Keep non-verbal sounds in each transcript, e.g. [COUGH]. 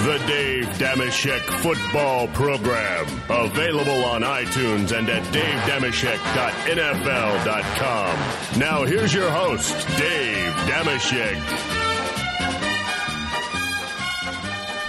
The Dave Dameshek Football Program. Available on iTunes and at davedamashek.nfl.com. Now here's your host, Dave Dameshek.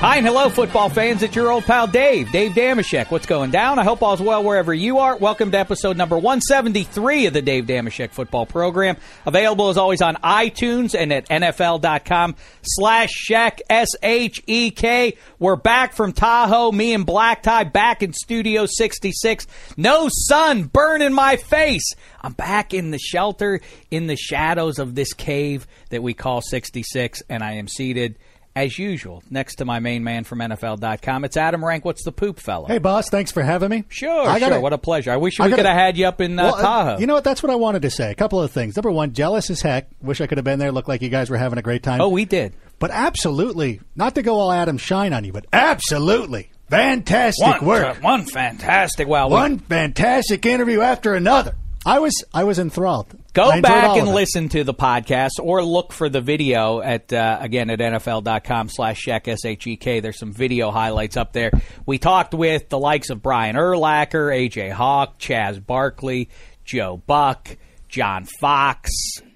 Hi and hello, football fans. It's your old pal Dave, Dave Dameshek. What's going down? I hope all's well wherever you are. Welcome to episode number 173 of the Dave Dameshek football program. Available as always on iTunes and at NFL.com slash Shek, S-H-E-K. We're back from Tahoe, me and Black Tie back in Studio 66. No sun burning my face. I'm back in the shelter in the shadows of this cave that we call 66 and I am seated – as usual, next to my main man from NFL.com. It's Adam Rank. What's the poop fella? Hey, boss. Thanks for having me. Sure, I gotta, sure. What a pleasure. I wish we could have had you up in uh, well, uh, Tahoe. You know what? That's what I wanted to say. A couple of things. Number one, jealous as heck. Wish I could have been there. Looked like you guys were having a great time. Oh, we did. But absolutely, not to go all Adam Schein on you, but absolutely fantastic one, work. Uh, one fantastic. Well, one we, fantastic interview after another. I was I was enthralled. Go back and listen to the podcast or look for the video at uh, again at NFL.com slash Shek S H E K. There's some video highlights up there. We talked with the likes of Brian Urlacher, AJ Hawk, Chaz Barkley, Joe Buck, John Fox,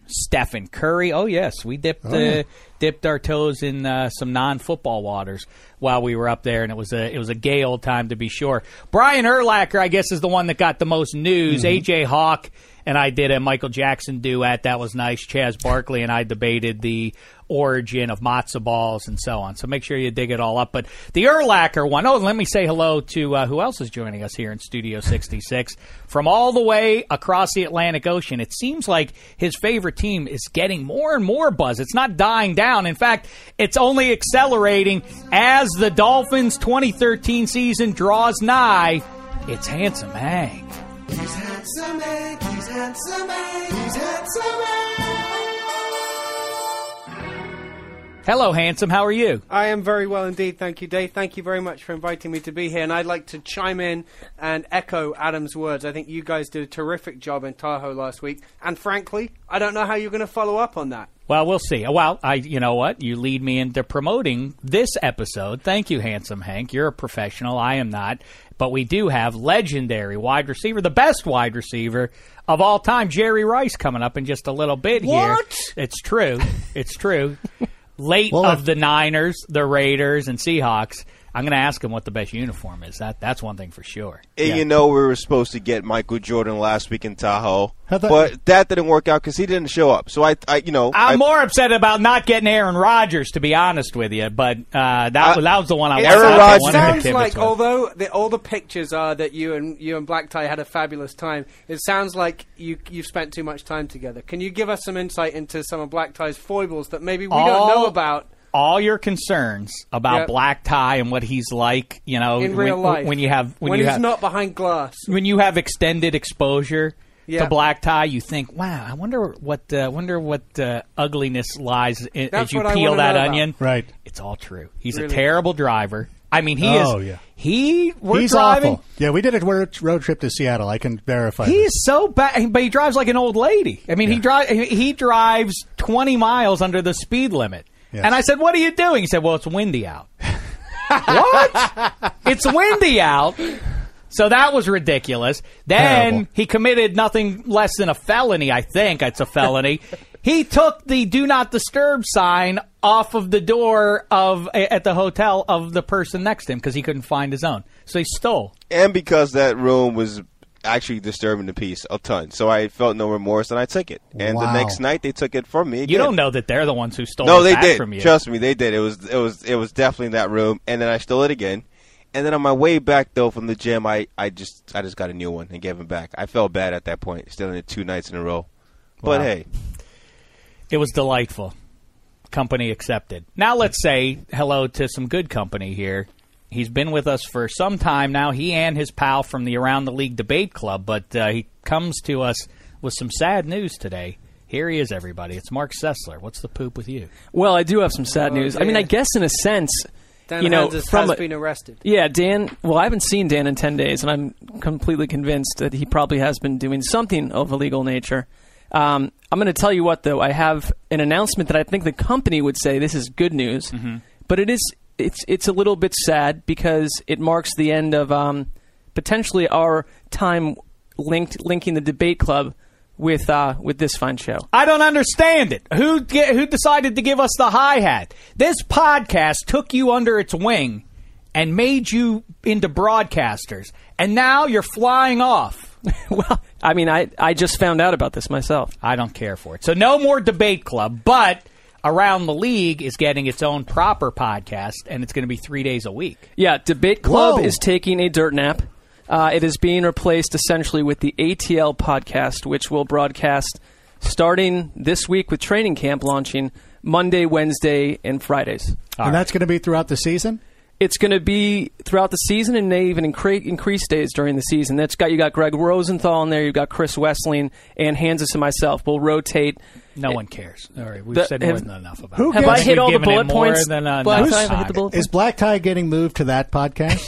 Stephen Curry. Oh yes, we dipped oh, yeah. uh, dipped our toes in uh, some non football waters while we were up there, and it was a it was a gay old time to be sure. Brian Urlacher, I guess, is the one that got the most news. Mm-hmm. AJ Hawk and I did a Michael Jackson duet. That was nice. Chaz Barkley and I debated the origin of matzo balls and so on. So make sure you dig it all up. But the Urlacher one, oh, let me say hello to uh, who else is joining us here in Studio 66 from all the way across the Atlantic Ocean. It seems like his favorite team is getting more and more buzz. It's not dying down. In fact, it's only accelerating as the Dolphins 2013 season draws nigh. It's Handsome Hank. He's handsome Hank, he's handsome Hank, he's handsome eh? Hello, handsome. How are you? I am very well indeed. Thank you, Dave. Thank you very much for inviting me to be here. And I'd like to chime in and echo Adam's words. I think you guys did a terrific job in Tahoe last week. And frankly, I don't know how you're going to follow up on that. Well, we'll see. Well, I, you know what? You lead me into promoting this episode. Thank you, handsome Hank. You're a professional. I am not. But we do have legendary wide receiver, the best wide receiver of all time, Jerry Rice, coming up in just a little bit what? here. It's true. It's true. [LAUGHS] Late well, of the Niners, the Raiders, and Seahawks. I'm going to ask him what the best uniform is. That that's one thing for sure. And yeah. you know we were supposed to get Michael Jordan last week in Tahoe, but that didn't work out because he didn't show up. So I, I you know, I'm I, more upset about not getting Aaron Rodgers, to be honest with you. But uh, that, I, that was the one I. Aaron Rodgers sounds like although the, all the pictures are that you and you and Black Tie had a fabulous time. It sounds like you you've spent too much time together. Can you give us some insight into some of Black Tie's foibles that maybe we all, don't know about? All your concerns about yep. black tie and what he's like, you know, in real when, life, when you have when, when you he's have, not behind glass, when you have extended exposure yep. to black tie, you think, wow, I wonder what uh, wonder what uh, ugliness lies in, as you peel that onion. Right, it's all true. He's really? a terrible driver. I mean, he Oh, is. yeah. He we're He's driving. awful. Yeah, we did a road road trip to Seattle. I can verify. He's this. so bad, but he drives like an old lady. I mean, he drives he drives twenty miles under the speed limit. Yes. And I said, "What are you doing?" He said, "Well, it's windy out." [LAUGHS] what? It's windy out. So that was ridiculous. Then Terrible. he committed nothing less than a felony. I think it's a felony. [LAUGHS] he took the "Do Not Disturb" sign off of the door of at the hotel of the person next to him because he couldn't find his own. So he stole. and because that room was actually disturbing the peace a ton, so I felt no remorse and I took it. And the next night they took it from me. Again. You don't know that they're the ones who stole No, it they back did. from you. Trust me, they did. It was it was it was definitely in that room, and then I stole it again. And then on my way back though from the gym, I, I just I just got a new one and gave it back. I felt bad at that point, stealing it two nights in a row. But Wow. hey, It was delightful. Company accepted. Now let's say hello to some good company here. He's been with us for some time now. He and his pal from the Around the League Debate Club, but uh, he comes to us with some sad news today. Here he is, everybody. It's Marc Sessler. What's the poop with you? Well, I do have some sad Oh, news. I mean. I guess in a sense, Dan you know, Hanzus from has a- been arrested. Yeah, Dan. Well, I haven't seen Dan in ten days, and I'm completely convinced that he probably has been doing something of illegal nature. Um, I'm going to tell you what, though. I have an announcement that I think the company would say this is good news, but it is it's it's a little bit sad because it marks the end of um, potentially our time linked linking the debate club with uh, with this fine show. I don't understand it. Who who decided to give us the hi hat? This podcast took you under its wing and made you into broadcasters, and now you're flying off. [LAUGHS] well, I mean, I I just found out about this myself. I don't care for it. So no more debate club, but around the league is getting its own proper podcast, and it's going to be three days a week. Yeah, Debate Club Whoa. is taking a dirt nap. Uh, it is being replaced essentially with the ATL podcast, which will broadcast starting this week with training camp launching Monday, Wednesday, and Fridays. and that's going to be throughout the season. It's going to be throughout the season, and they even incre- increase days during the season. That's got you got Greg Rosenthal in there, you've got Chris Wesseling, and Hanzus and myself We'll rotate. No one cares. All right, we've The- said more than enough about Who it. Have gets- I hit all the bullet more points? Than, uh, Black tie, have hit the bullet Is Black Tie getting moved to that podcast?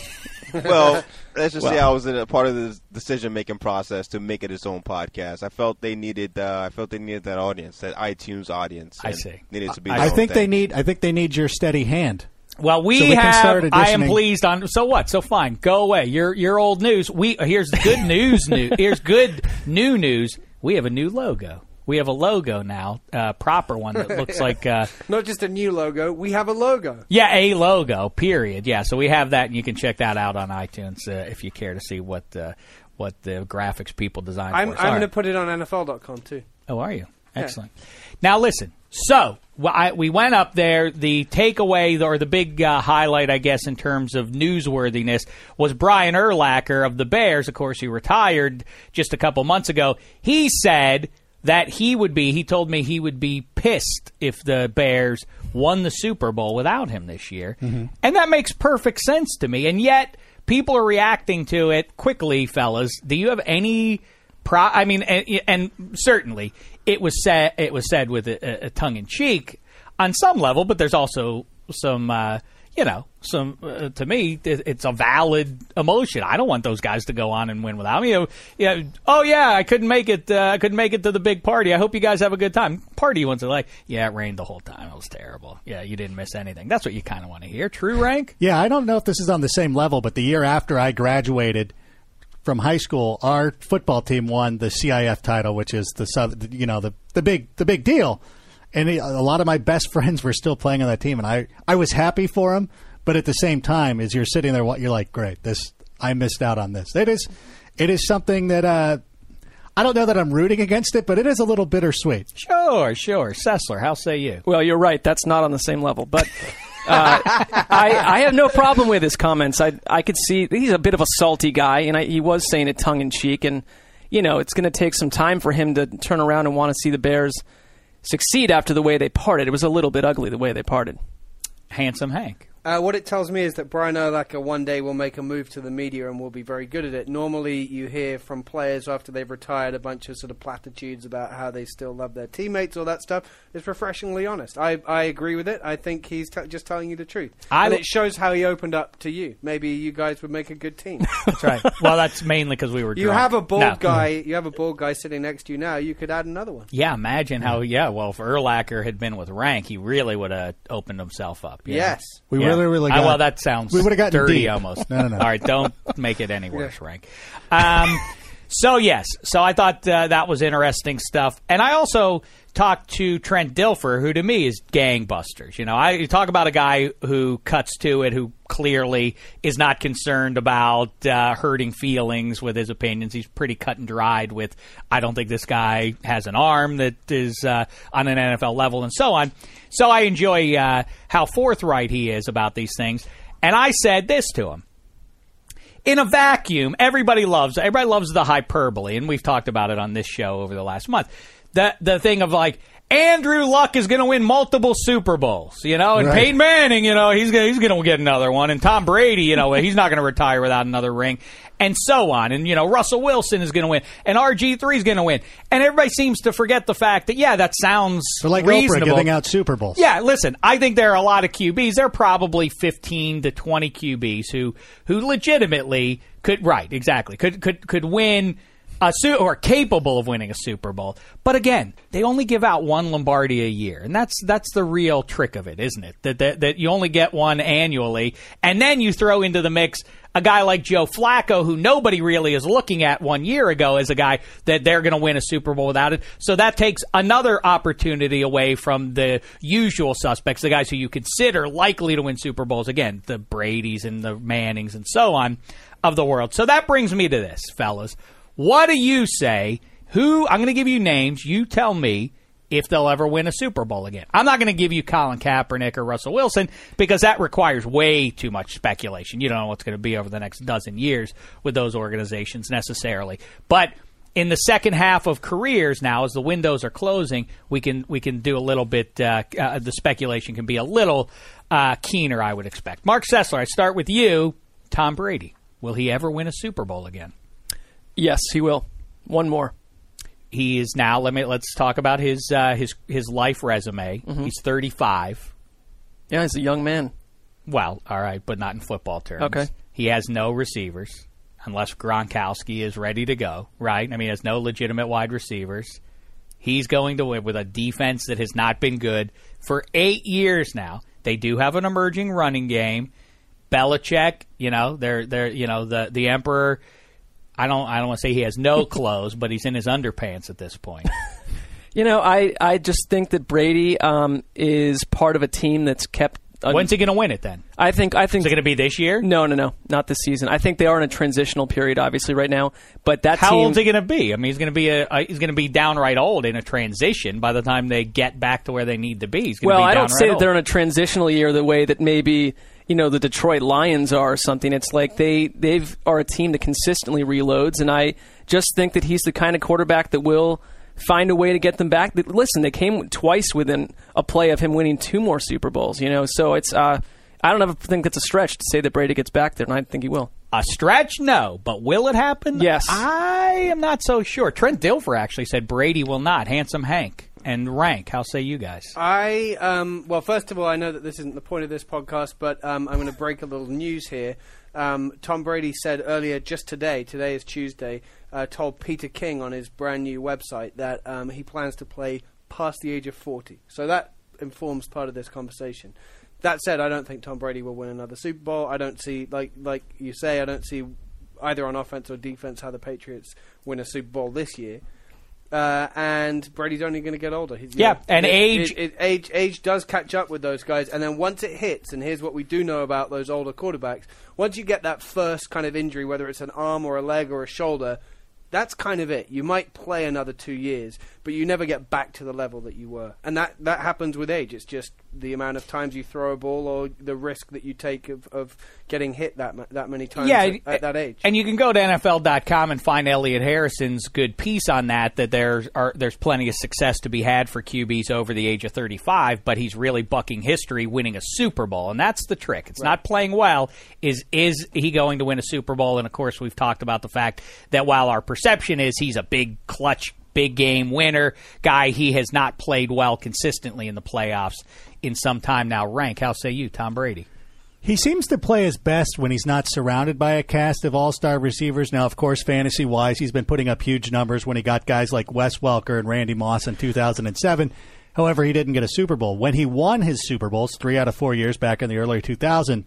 [LAUGHS] well, let's just say I was in a part of the decision making process to make it its own podcast. I felt they needed uh, I felt they needed that audience, that iTunes audience. I see. Needed to be. I their own think they need. I think they need your steady hand. Well, we, So we can have. start I am pleased on. So what? So fine. Go away. You're you're old news. We here's good news. New here's good new news. We have a new logo. We have a logo now, uh, proper one that looks [LAUGHS] like. Uh, Not just a new logo, we have a logo. Yeah, a logo. Period. Yeah, so we have that, and you can check that out on iTunes uh, if you care to see what uh, what the graphics people designed. I'm. I'm going to put it on NFL.com too. Oh, are you? Excellent. Now listen. So I, we went up there. The takeaway or the big uh, highlight, I guess, in terms of newsworthiness was Brian Urlacher of the Bears. Of course, he retired just a couple months ago. He said that he would be. He told me he would be pissed if the Bears won the Super Bowl without him this year, and that makes perfect sense to me. And yet, people are reacting to it quickly, fellas. Do you have any? Pro- I mean, and, and certainly it was said it was said with a, a tongue in cheek on some level, but there's also some, uh, you know, some uh, to me it, it's a valid emotion. I don't want those guys to go on and win without me. You know, yeah, oh yeah, I couldn't make it. Uh, I couldn't make it to the big party. I hope you guys have a good time. Party ones are like, yeah, it rained the whole time. It was terrible. Yeah, you didn't miss anything. That's what you kind of want to hear. True [LAUGHS] rank. Yeah, I don't know if this is on the same level, but the year after I graduated from high school, our football team won the CIF title, which is the sub, you know, the the big the big deal. And a lot of my best [LAUGHS] friends were still playing on that team, and I I was happy for them. But at the same time, as you're sitting there, what you're like, great, this I missed out on this. It is it is something that uh, I don't know that I'm rooting against it, but it is a little bittersweet. Sure, sure. Sessler, how say you? Well, you're right. That's not on the same level, but. Uh, [LAUGHS] I, I have no problem with his comments. I I could see he's a bit of a salty guy, and I, he was saying it tongue in cheek. And you know, it's going to take some time for him to turn around and want to see the Bears succeed after the way they parted. It was a little bit ugly the way they parted. Handsome Hank. Uh, what it tells me is that Brian Urlacher one day will make a move to the media and will be very good at it. Normally, you hear from players after they've retired a bunch of sort of platitudes about how they still love their teammates, all that stuff. It's refreshingly honest. I, I agree with it. I think he's t- just telling you the truth. I and w- it shows how he opened up to you. Maybe you guys would make a good team. [LAUGHS] That's right. Well, that's mainly because we were. you drunk. have a bald No. guy. You have a bald guy sitting next to you now. You could add another one. Yeah, imagine how. Yeah, well, if Urlacher had been with Rank, he really would have opened himself up. you know? Yes. We Yeah. really, really Uh, well, that sounds we would've gotten dirty deep. almost. [LAUGHS] No, no, no. All right, don't make it any [LAUGHS] worse, Rank. Um, so yes, so I thought uh, that was interesting stuff, and I also talked to Trent Dilfer, who to me is gangbusters. You know, I you talk about a guy who cuts to it, who clearly is not concerned about uh, hurting feelings with his opinions. He's pretty cut and dried with. I don't think this guy has an arm that is uh, on an NFL level, and so on. So I enjoy uh, how forthright he is about these things. And I said this to him in a vacuum, everybody loves everybody loves the hyperbole, and we've talked about it on this show over the last month. The the thing of like Andrew Luck is going to win multiple Super Bowls, you know, and Right. Peyton Manning, you know, he's gonna, he's going to get another one, and Tom Brady, you know, [LAUGHS] he's not going to retire without another ring, and so on, and you know, Russell Wilson is going to win, and RG three is going to win, and everybody seems to forget the fact that yeah, that sounds So like reasonable. Oprah giving out Super Bowls. Yeah, listen, I think there are a lot of QBs. There are probably 15 to 20 QBs who who legitimately could right, exactly. Could could could win a su- or capable of winning a Super Bowl. But again, they only give out one Lombardi a year. And that's that's the real trick of it, isn't it? That that, that you only get one annually and then you throw into the mix a guy like Joe Flacco, who nobody really is looking at one year ago as a guy that they're going to win a Super Bowl without it. So that takes another opportunity away from the usual suspects, the guys who you consider likely to win Super Bowls. Again, the Brady's and the Mannings and so on of the world. So that brings me to this, fellas. What do you say? Who, I'm going to give you names. You tell me if they'll ever win a Super Bowl again. I'm not going to give you Colin Kaepernick or Russell Wilson because that requires way too much speculation. You don't know what's going to be over the next dozen years with those organizations necessarily. But in the second half of careers now, as the windows are closing, we can we can do a little bit. Uh, uh, the speculation can be a little uh, keener, I would expect. Marc Sessler, I start with you. Tom Brady, will he ever win a Super Bowl again? Yes, he will. One more. He is now. Let me let's talk about his uh, his his life resume. Mm-hmm. He's 35. Yeah, he's a young man. Well, all right, but not in football terms. Okay. He has no receivers unless Gronkowski is ready to go, right? I mean, he has no legitimate wide receivers. He's going to win with a defense that has not been good for eight years now. They do have an emerging running game. Belichick, you know, they're they're you know the the emperor. I don't I don't want to say he has no clothes, but he's in his underpants at this point. [LAUGHS] You know, I, I just think that Brady um, is part of a team that's kept. un- When's he going to win it then? I think I think Is it going to be this year? no, no, no, not this season. I think they are in a transitional period, obviously, right now. But that How team, old is he going to be? I mean, he's going to be a, he's going to be downright old in a transition by the time they get back to where they need to be. Well, be I don't say that they're in a transitional year the way that maybe you know the Detroit Lions are or something. It's like they they've are a team that consistently reloads, and I just think that he's the kind of quarterback that will find a way to get them back. Listen, they came twice within a play of him winning two more Super Bowls. You know, so it's uh, I don't ever think that's a stretch to say that Brady gets back there, and I think he will. A stretch, no, but will it happen? Yes. I am not so sure. Trent Dilfer actually said Brady will not. Handsome Hank and Rank. How say you guys? I um, well, first of all, I know that this isn't the point of this podcast, but um, I'm going to break a little news here. Um, Tom Brady said earlier, just today, today is Tuesday, uh, told Peter King on his brand new website that um, he plans to play past the age of 40. So that informs part of this conversation. That said, I don't think Tom Brady will win another Super Bowl. I don't see, like like you say, I don't see either on offense or defense how the Patriots win a Super Bowl this year. Uh, and Brady's only going to get older. He's, you Yeah, know, and it- age- it- it- age age does catch up with those guys, and then once it hits, and here's what we do know about those older quarterbacks: once you get that first kind of injury, whether it's an arm or a leg or a shoulder, that's kind of it. You might play another two years, but you never get back to the level that you were, and that that happens with age. It's just the amount of times you throw a ball or the risk that you take of, of getting hit that that many times Yeah, at, at that eh, age. And you can go to NFL.com and find Elliot Harrison's good piece on that. That there's are there's plenty of success to be had for QBs over the age of 35, but he's really bucking history, winning a Super Bowl, and that's the trick. It's not playing well. Is is he going to win a Super Bowl? And of course, we've talked about the fact that while our perception is he's a big clutch. Big game winner guy. He has not played well consistently in the playoffs in some time now. Rank, how say you, Tom Brady? He seems to play his best when he's not surrounded by a cast of all star receivers. Now, of course, fantasy wise, he's been putting up huge numbers when he got guys like Wes Welker and Randy Moss in 2007. However, he didn't get a Super Bowl. When he won his Super Bowls, three out of four years back in the early 2000s,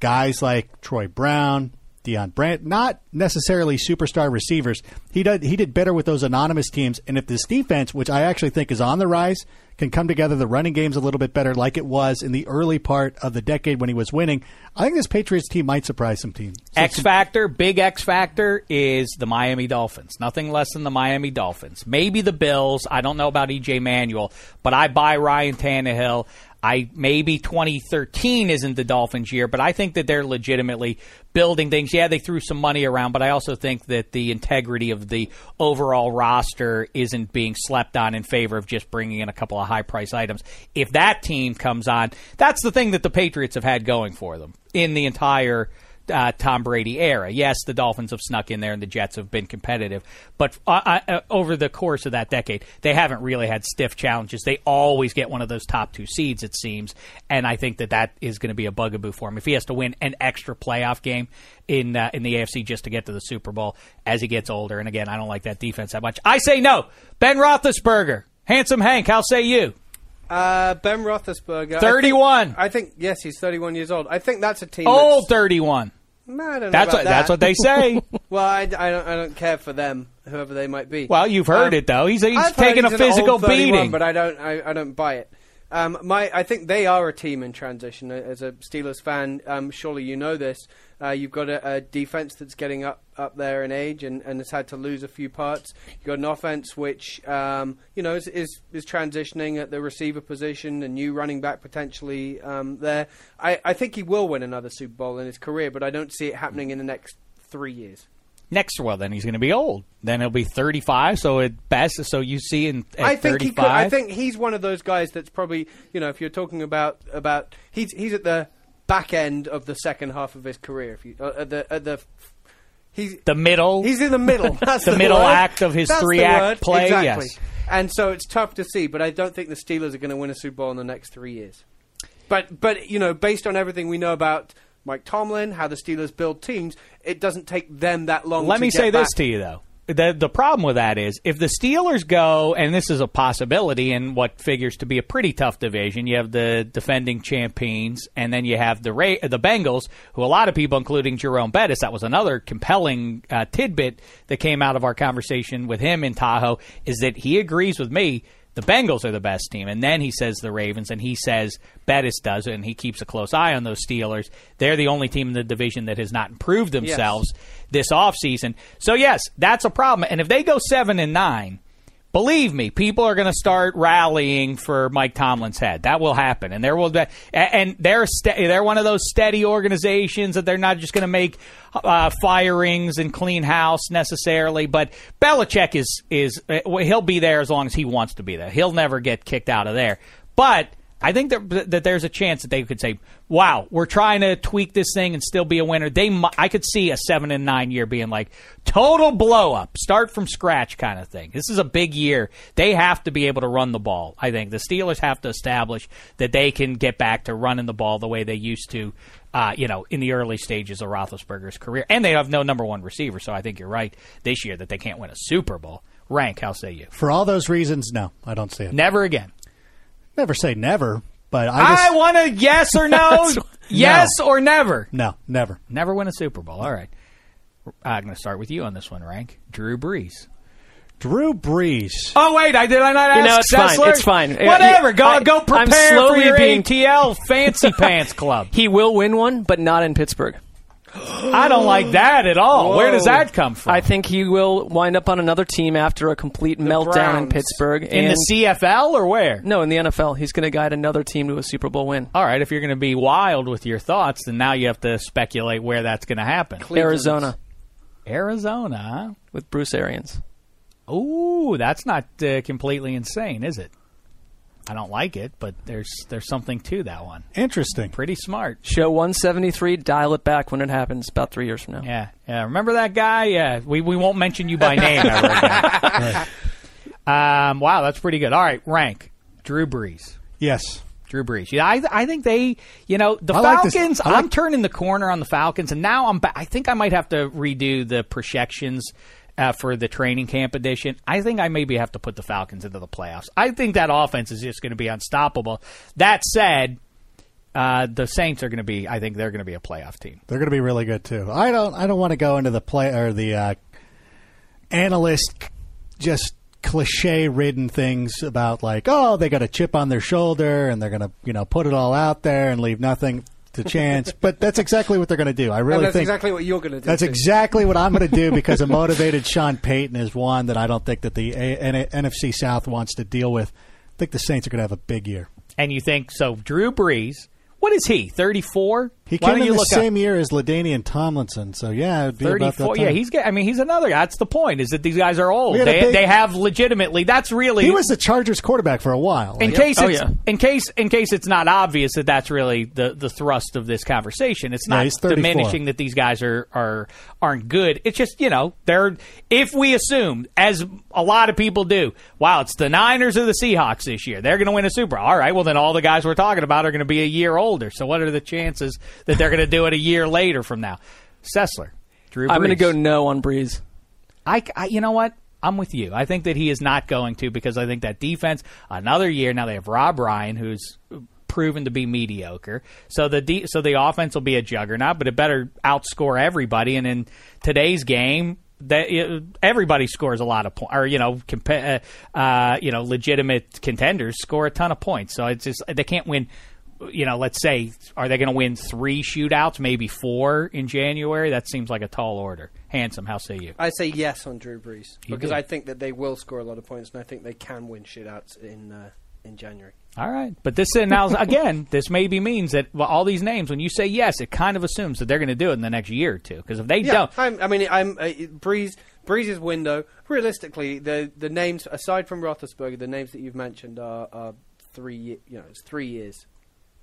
guys like Troy Brown, Deion Branch, not necessarily superstar receivers. He did he did better with those anonymous teams. And if this defense, which I actually think is on the rise, can come together, the running game's a little bit better, like it was in the early part of the decade when he was winning. I think this Patriots team might surprise some teams. X factor, big X factor is the Miami Dolphins. Nothing less than the Miami Dolphins. Maybe the Bills. I don't know about EJ Manuel, but I buy Ryan Tannehill. I maybe 2013 isn't the Dolphins' year, but I think that they're legitimately building things. Yeah, they threw some money around, but I also think that the integrity of the overall roster isn't being slept on in favor of just bringing in a couple of high price items. If that team comes on, that's the thing that the Patriots have had going for them in the entire uh, Tom Brady era. Yes, the Dolphins have snuck in there and the Jets have been competitive, but uh, uh, over the course of that decade, they haven't really had stiff challenges. They always get one of those top two seeds, it seems, and I think that that is going to be a bugaboo for him. If he has to win an extra playoff game in uh, in the AFC just to get to the Super Bowl as he gets older, and again, I don't like that defense that much. I say no. Ben Roethlisberger, handsome Hank, how say you? Uh, ben Roethlisberger, I 31. think- I think, yes, he's 31 years old. I think that's a team. Old that's, 31. No, I don't know That's what that's what they say. [LAUGHS] well, I, I don't, I don't care for them, whoever they might be. Well, you've heard Um, it though. He's he's I've taking he's a physical beating. but I don't I, I don't buy it. Um, my I think they are a team in transition. As a Steelers fan, um, surely you know this. Uh, you've got a, a defense that's getting up up there in age and, and has had to lose a few parts. You've got an offense which um, you know is, is is transitioning at the receiver position, a new running back potentially um, there. I, I think he will win another Super Bowl in his career, but I don't see it happening in the next three years. Next, well, then he's going to be old. Then he'll be 35. So at best, so you see in I think 35. he could. I think he's one of those guys that's probably you know if you're talking about about he's he's at the back end of the second half of his career. If you uh, at the at the he's the middle. he's in the middle. [LAUGHS] That's The the, middle word. act of his That's three-act word. play, Exactly. yes. And so it's tough to see, but I don't think the Steelers are going to win a Super Bowl in the next three years. But but you know, based on everything we know about Mike Tomlin, how the Steelers build teams, it doesn't take them that long. To. Let me say this to you though. The the problem with that is if the Steelers go and this is a possibility in what figures to be a pretty tough division. You have the defending champions and then you have the Ra- the Bengals who a lot of people including Jerome Bettis that was another compelling uh, tidbit that came out of our conversation with him in Tahoe is that he agrees with me the Bengals are the best team. And then he says the Ravens, and he says Bettis does, it, and he keeps a close eye on those Steelers. They're the only team in the division that has not improved themselves this offseason. So, yes, that's a problem. And if they go 7 and 9, Believe me, people are going to start rallying for Mike Tomlin's head. That will happen, and there will be, and they're ste- they're one of those steady organizations that they're not just going to make uh, firings and clean house necessarily. But Belichick is is uh, he'll be there as long as he wants to be there. He'll never get kicked out of there. But I think that that there's a chance that they could say, "Wow, we're trying to tweak this thing and still be a winner." They, I could see a seven and nine year being like total blow up, start from scratch kind of thing. This is a big year. They have to be able to run the ball. I think the Steelers have to establish that they can get back to running the ball the way they used to. Uh, you know, in the early stages of Roethlisberger's career, and they have no number one receiver. So I think you're right this year that they can't win a Super Bowl. Rank, how say you? For all those reasons, no, I don't see it. Never again. Never say never, but I just I want a yes or [LAUGHS] no. yes or never. no, never. Never win a Super Bowl. All right. I'm going to start with you on this one, Rank. Drew Brees. Drew Brees. Oh wait, I did I not You ask know, it's fine. It's fine. Whatever. Go I- go I'm prepare for slowly your being- ATL Fancy Pants Club. [LAUGHS] He will win one, but not in Pittsburgh. I don't like [GASPS] that at all. Where does that come from? I think he will wind up on another team after a complete meltdown in Pittsburgh. in the CFL or where? No, in the NFL. He's going to guide another team to a Super Bowl win. All right, if you're going to be wild with your thoughts, then now you have to speculate where that's going to happen. Arizona Arizona, with Bruce Arians. Ooh, that's not uh, completely insane, is it? I don't like it, but there's there's something to that one. Interesting. Pretty smart. Show 173, dial it back when it happens about three years from now. Yeah, yeah. Remember that guy? Yeah, we we won't mention you by name ever again. [LAUGHS] um, wow, that's pretty good. All right, rank Drew Brees. Yes. Drew Brees. Yeah, I, I think they, you know, the I like Falcons. I like- I'm turning the corner on the Falcons, and now I'm. Ba- I think I might have to redo the projections uh, for the training camp edition. I think I maybe have to put the Falcons into the playoffs. I think that offense is just going to be unstoppable. That said, uh, the Saints are going to be. I think they're going to be a playoff team. They're going to be really good too. I don't. I don't want to go into the play or the uh, analyst just cliche ridden things about like, oh, they got a chip on their shoulder and they're going to you know put it all out there and leave nothing to chance. but that's exactly what they're going to do. I And really that's think exactly what you're going to do. That's too. exactly what I'm going to do because a motivated Sean Payton is one that I don't think that the a- N- NFC South wants to deal with. I think the Saints are going to have a big year. And you think so? Drew Brees. What is he? Thirty four. He Why came in you the look same up? year as LaDainian Tomlinson, so yeah, it'd be about that 34 time. yeah he's get, i mean he's another guy that's the point is that these guys are old We had a they, big- they have legitimately that's really He was the Chargers quarterback for a while. in Like, case Oh, it's, yeah. in case in case it's not obvious that that's really the the thrust of this conversation it's Yeah, not he's 34. diminishing that these guys are are aren't good it's just you know they're if we assume as a lot of people do wow it's the Niners or the Seahawks this year they're going to win a Super Bowl all right well then all the guys we're talking about are going to be a year older so what are the chances that they're going to do it a year later from now Sessler Drew I'm going to go no on Brees. I, I- you know what? I'm with you. I think that he is not going to because I think that defense another year now they have Rob Ryan who's proven to be mediocre. So the de- so the offense will be a juggernaut, but it better outscore everybody. And in today's game, that it, everybody scores a lot of points, or you know, compa- uh, uh, you know, legitimate contenders score a ton of points. So it's just they can't win. You know, let's say, are they going to win three shootouts, maybe four in January? That seems like a tall order. Handsome, how say you? I say yes on Drew Brees You because do. I think that they will score a lot of points, and I think they can win shootouts in uh, in January. All right, but this uh, now [LAUGHS] again, this maybe means that well, all these names, when you say yes, it kind of assumes that they're going to do it in the next year or two. Because if they Yeah, don't, I'm, I mean, I'm uh, Brees. Brees's window. Realistically, the the names aside from Roethlisberger, the names that you've mentioned are, are three. You know, it's three years.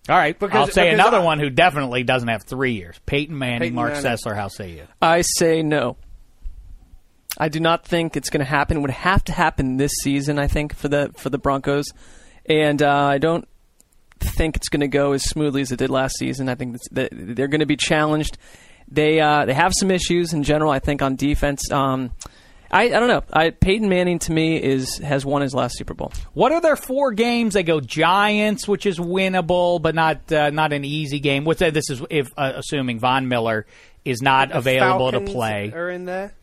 All right, Because- I'll say because another I- one who definitely doesn't have three years: Peyton Manning, Peyton Mark Manning. Sessler. How say you? I say no. I do not think it's going to happen. It would have to happen this season, I think, for the for the Broncos, and uh, I don't think it's going to go as smoothly as it did last season. I think that they're going to be challenged. They uh, they have some issues in general. I think on defense. Um, I, I don't know. I, Peyton Manning to me is has won his last Super Bowl. What are their four games? They go Giants, which is winnable, but not uh, not an easy game. What's that? This is if uh, assuming Von Miller is not The available Falcons to play. Are in there.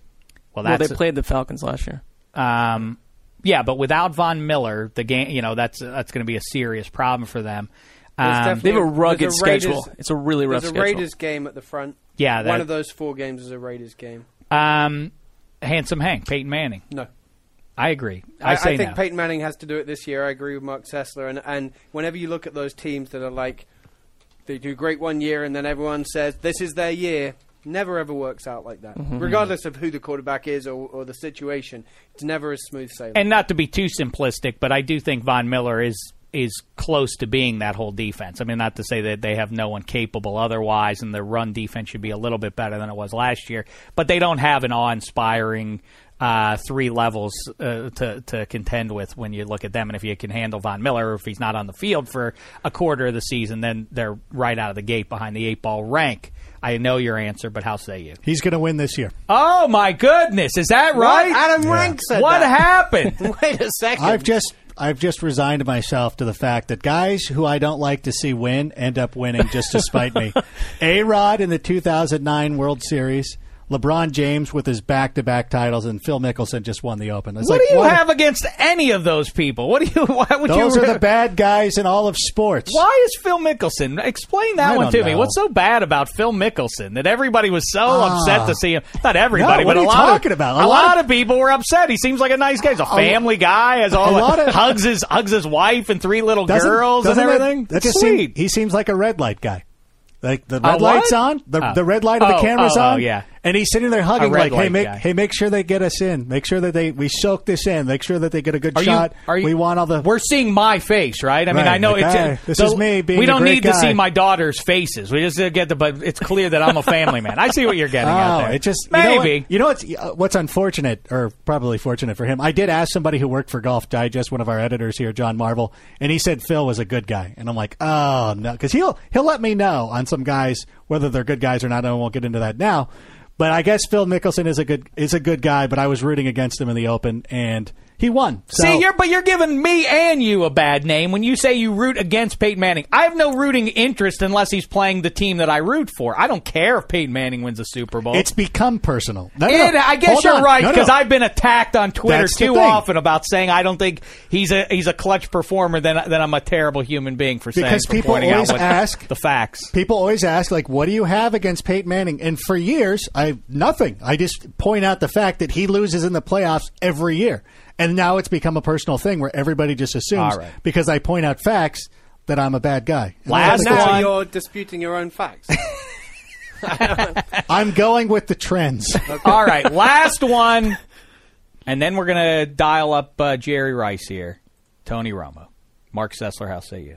Well, Well, they played the Falcons last year. Um, yeah, but without Von Miller, the game, you know, that's that's going to be a serious problem for them. Um, They have a rugged there's a Raiders- schedule. It's a really rough There's a schedule. Raiders game at the front. Yeah, that- one of those four games is a Raiders game. um, handsome Hank, Peyton Manning. No. I agree. I, I, say I think no. Peyton Manning has to do it this year. I agree with Marc Sessler. And, and whenever you look at those teams that are like, they do great one year and then everyone says, this is their year, never ever works out like that. Mm-hmm. Regardless of who the quarterback is or, or the situation, it's never as smooth sailing. and not to be too simplistic, but I do think Von Miller is is close to being that whole defense. I mean, not to say that they have no one capable otherwise, and the run defense should be a little bit better than it was last year, but they don't have an awe-inspiring uh, three levels uh, to to contend with when you look at them. And if you can handle Von Miller, or if he's not on the field for a quarter of the season, then they're right out of the gate behind the eight ball rank. I know your answer, but how say you? He's going to win this year. Oh my goodness, is that right? What? Adam Rank said What that. happened? [LAUGHS] Wait a second. I've just I've just resigned myself to the fact that guys who I don't like to see win end up winning just to spite me. [LAUGHS] A Rod in the 2009 World Series, LeBron James with his back-to-back titles, and Phil Mickelson just won the Open. It's What like, do you what- have against any of those people? What do you? [LAUGHS] Why would Those you? are the bad guys in all of sports. Why is Phil Mickelson? Explain that I one to me. What's so bad about Phil Mickelson that everybody was so Ah. upset to see him? Not everybody, No, but a lot talking of about? A, A lot lot of- of people were upset. He seems like a nice guy. He's a family guy. Has all a lot of- hugs his hugs his wife and three little Doesn't- girls and doesn't that- everything. That, just Sweet. seem- he seems like a red light guy. Like the red light's on, the, Oh. the red light of the Oh, camera's oh, oh, on, yeah. And he's sitting there hugging, like, "Hey, make, guy. hey, make sure they get us in. Make sure that they we soak this in. Make sure that they get a good Are shot. you? Are you? we want all the. We're seeing my face, right? I mean, Right, I know like, it's. hey, this so is me being We don't need to see my daughter's faces. We just get the. But it's clear that I'm a family man. I see what you're getting at Oh, there. it just you know what- maybe. You know, what's uh, what's unfortunate, or probably fortunate for him. I did ask somebody who worked for Golf Digest, one of our editors here, John Marvel, and he said Phil was a good guy, and I'm like, oh no, because he'll he'll let me know on some guys whether they're good guys or not. I won't get into that now, but I guess Phil Mickelson is a good is a good guy. But I was rooting against him in the Open, and he won. So, See, you're but you're giving me and you a bad name when you say you root against Peyton Manning. I have no rooting interest unless he's playing the team that I root for. I don't care if Peyton Manning wins a Super Bowl. it's become personal. No, no. I guess Hold you're on. right because I've been attacked on Twitter That's too often about saying I don't think he's a he's a clutch performer. Then then I'm a terrible human being for saying Because for people always ask- the facts. People always ask, like, what do you have against Peyton Manning? And for years, I nothing. I just point out the fact that he loses in the playoffs every year, and now it's become a personal thing where everybody just assumes All right. because I point out facts that I'm a bad guy. And Last now one. you're disputing your own facts. [LAUGHS] [LAUGHS] I'm going with the trends. All right, last one, and then we're gonna dial up uh, Jerry Rice here, Tony Romo, Marc Sessler. How say you?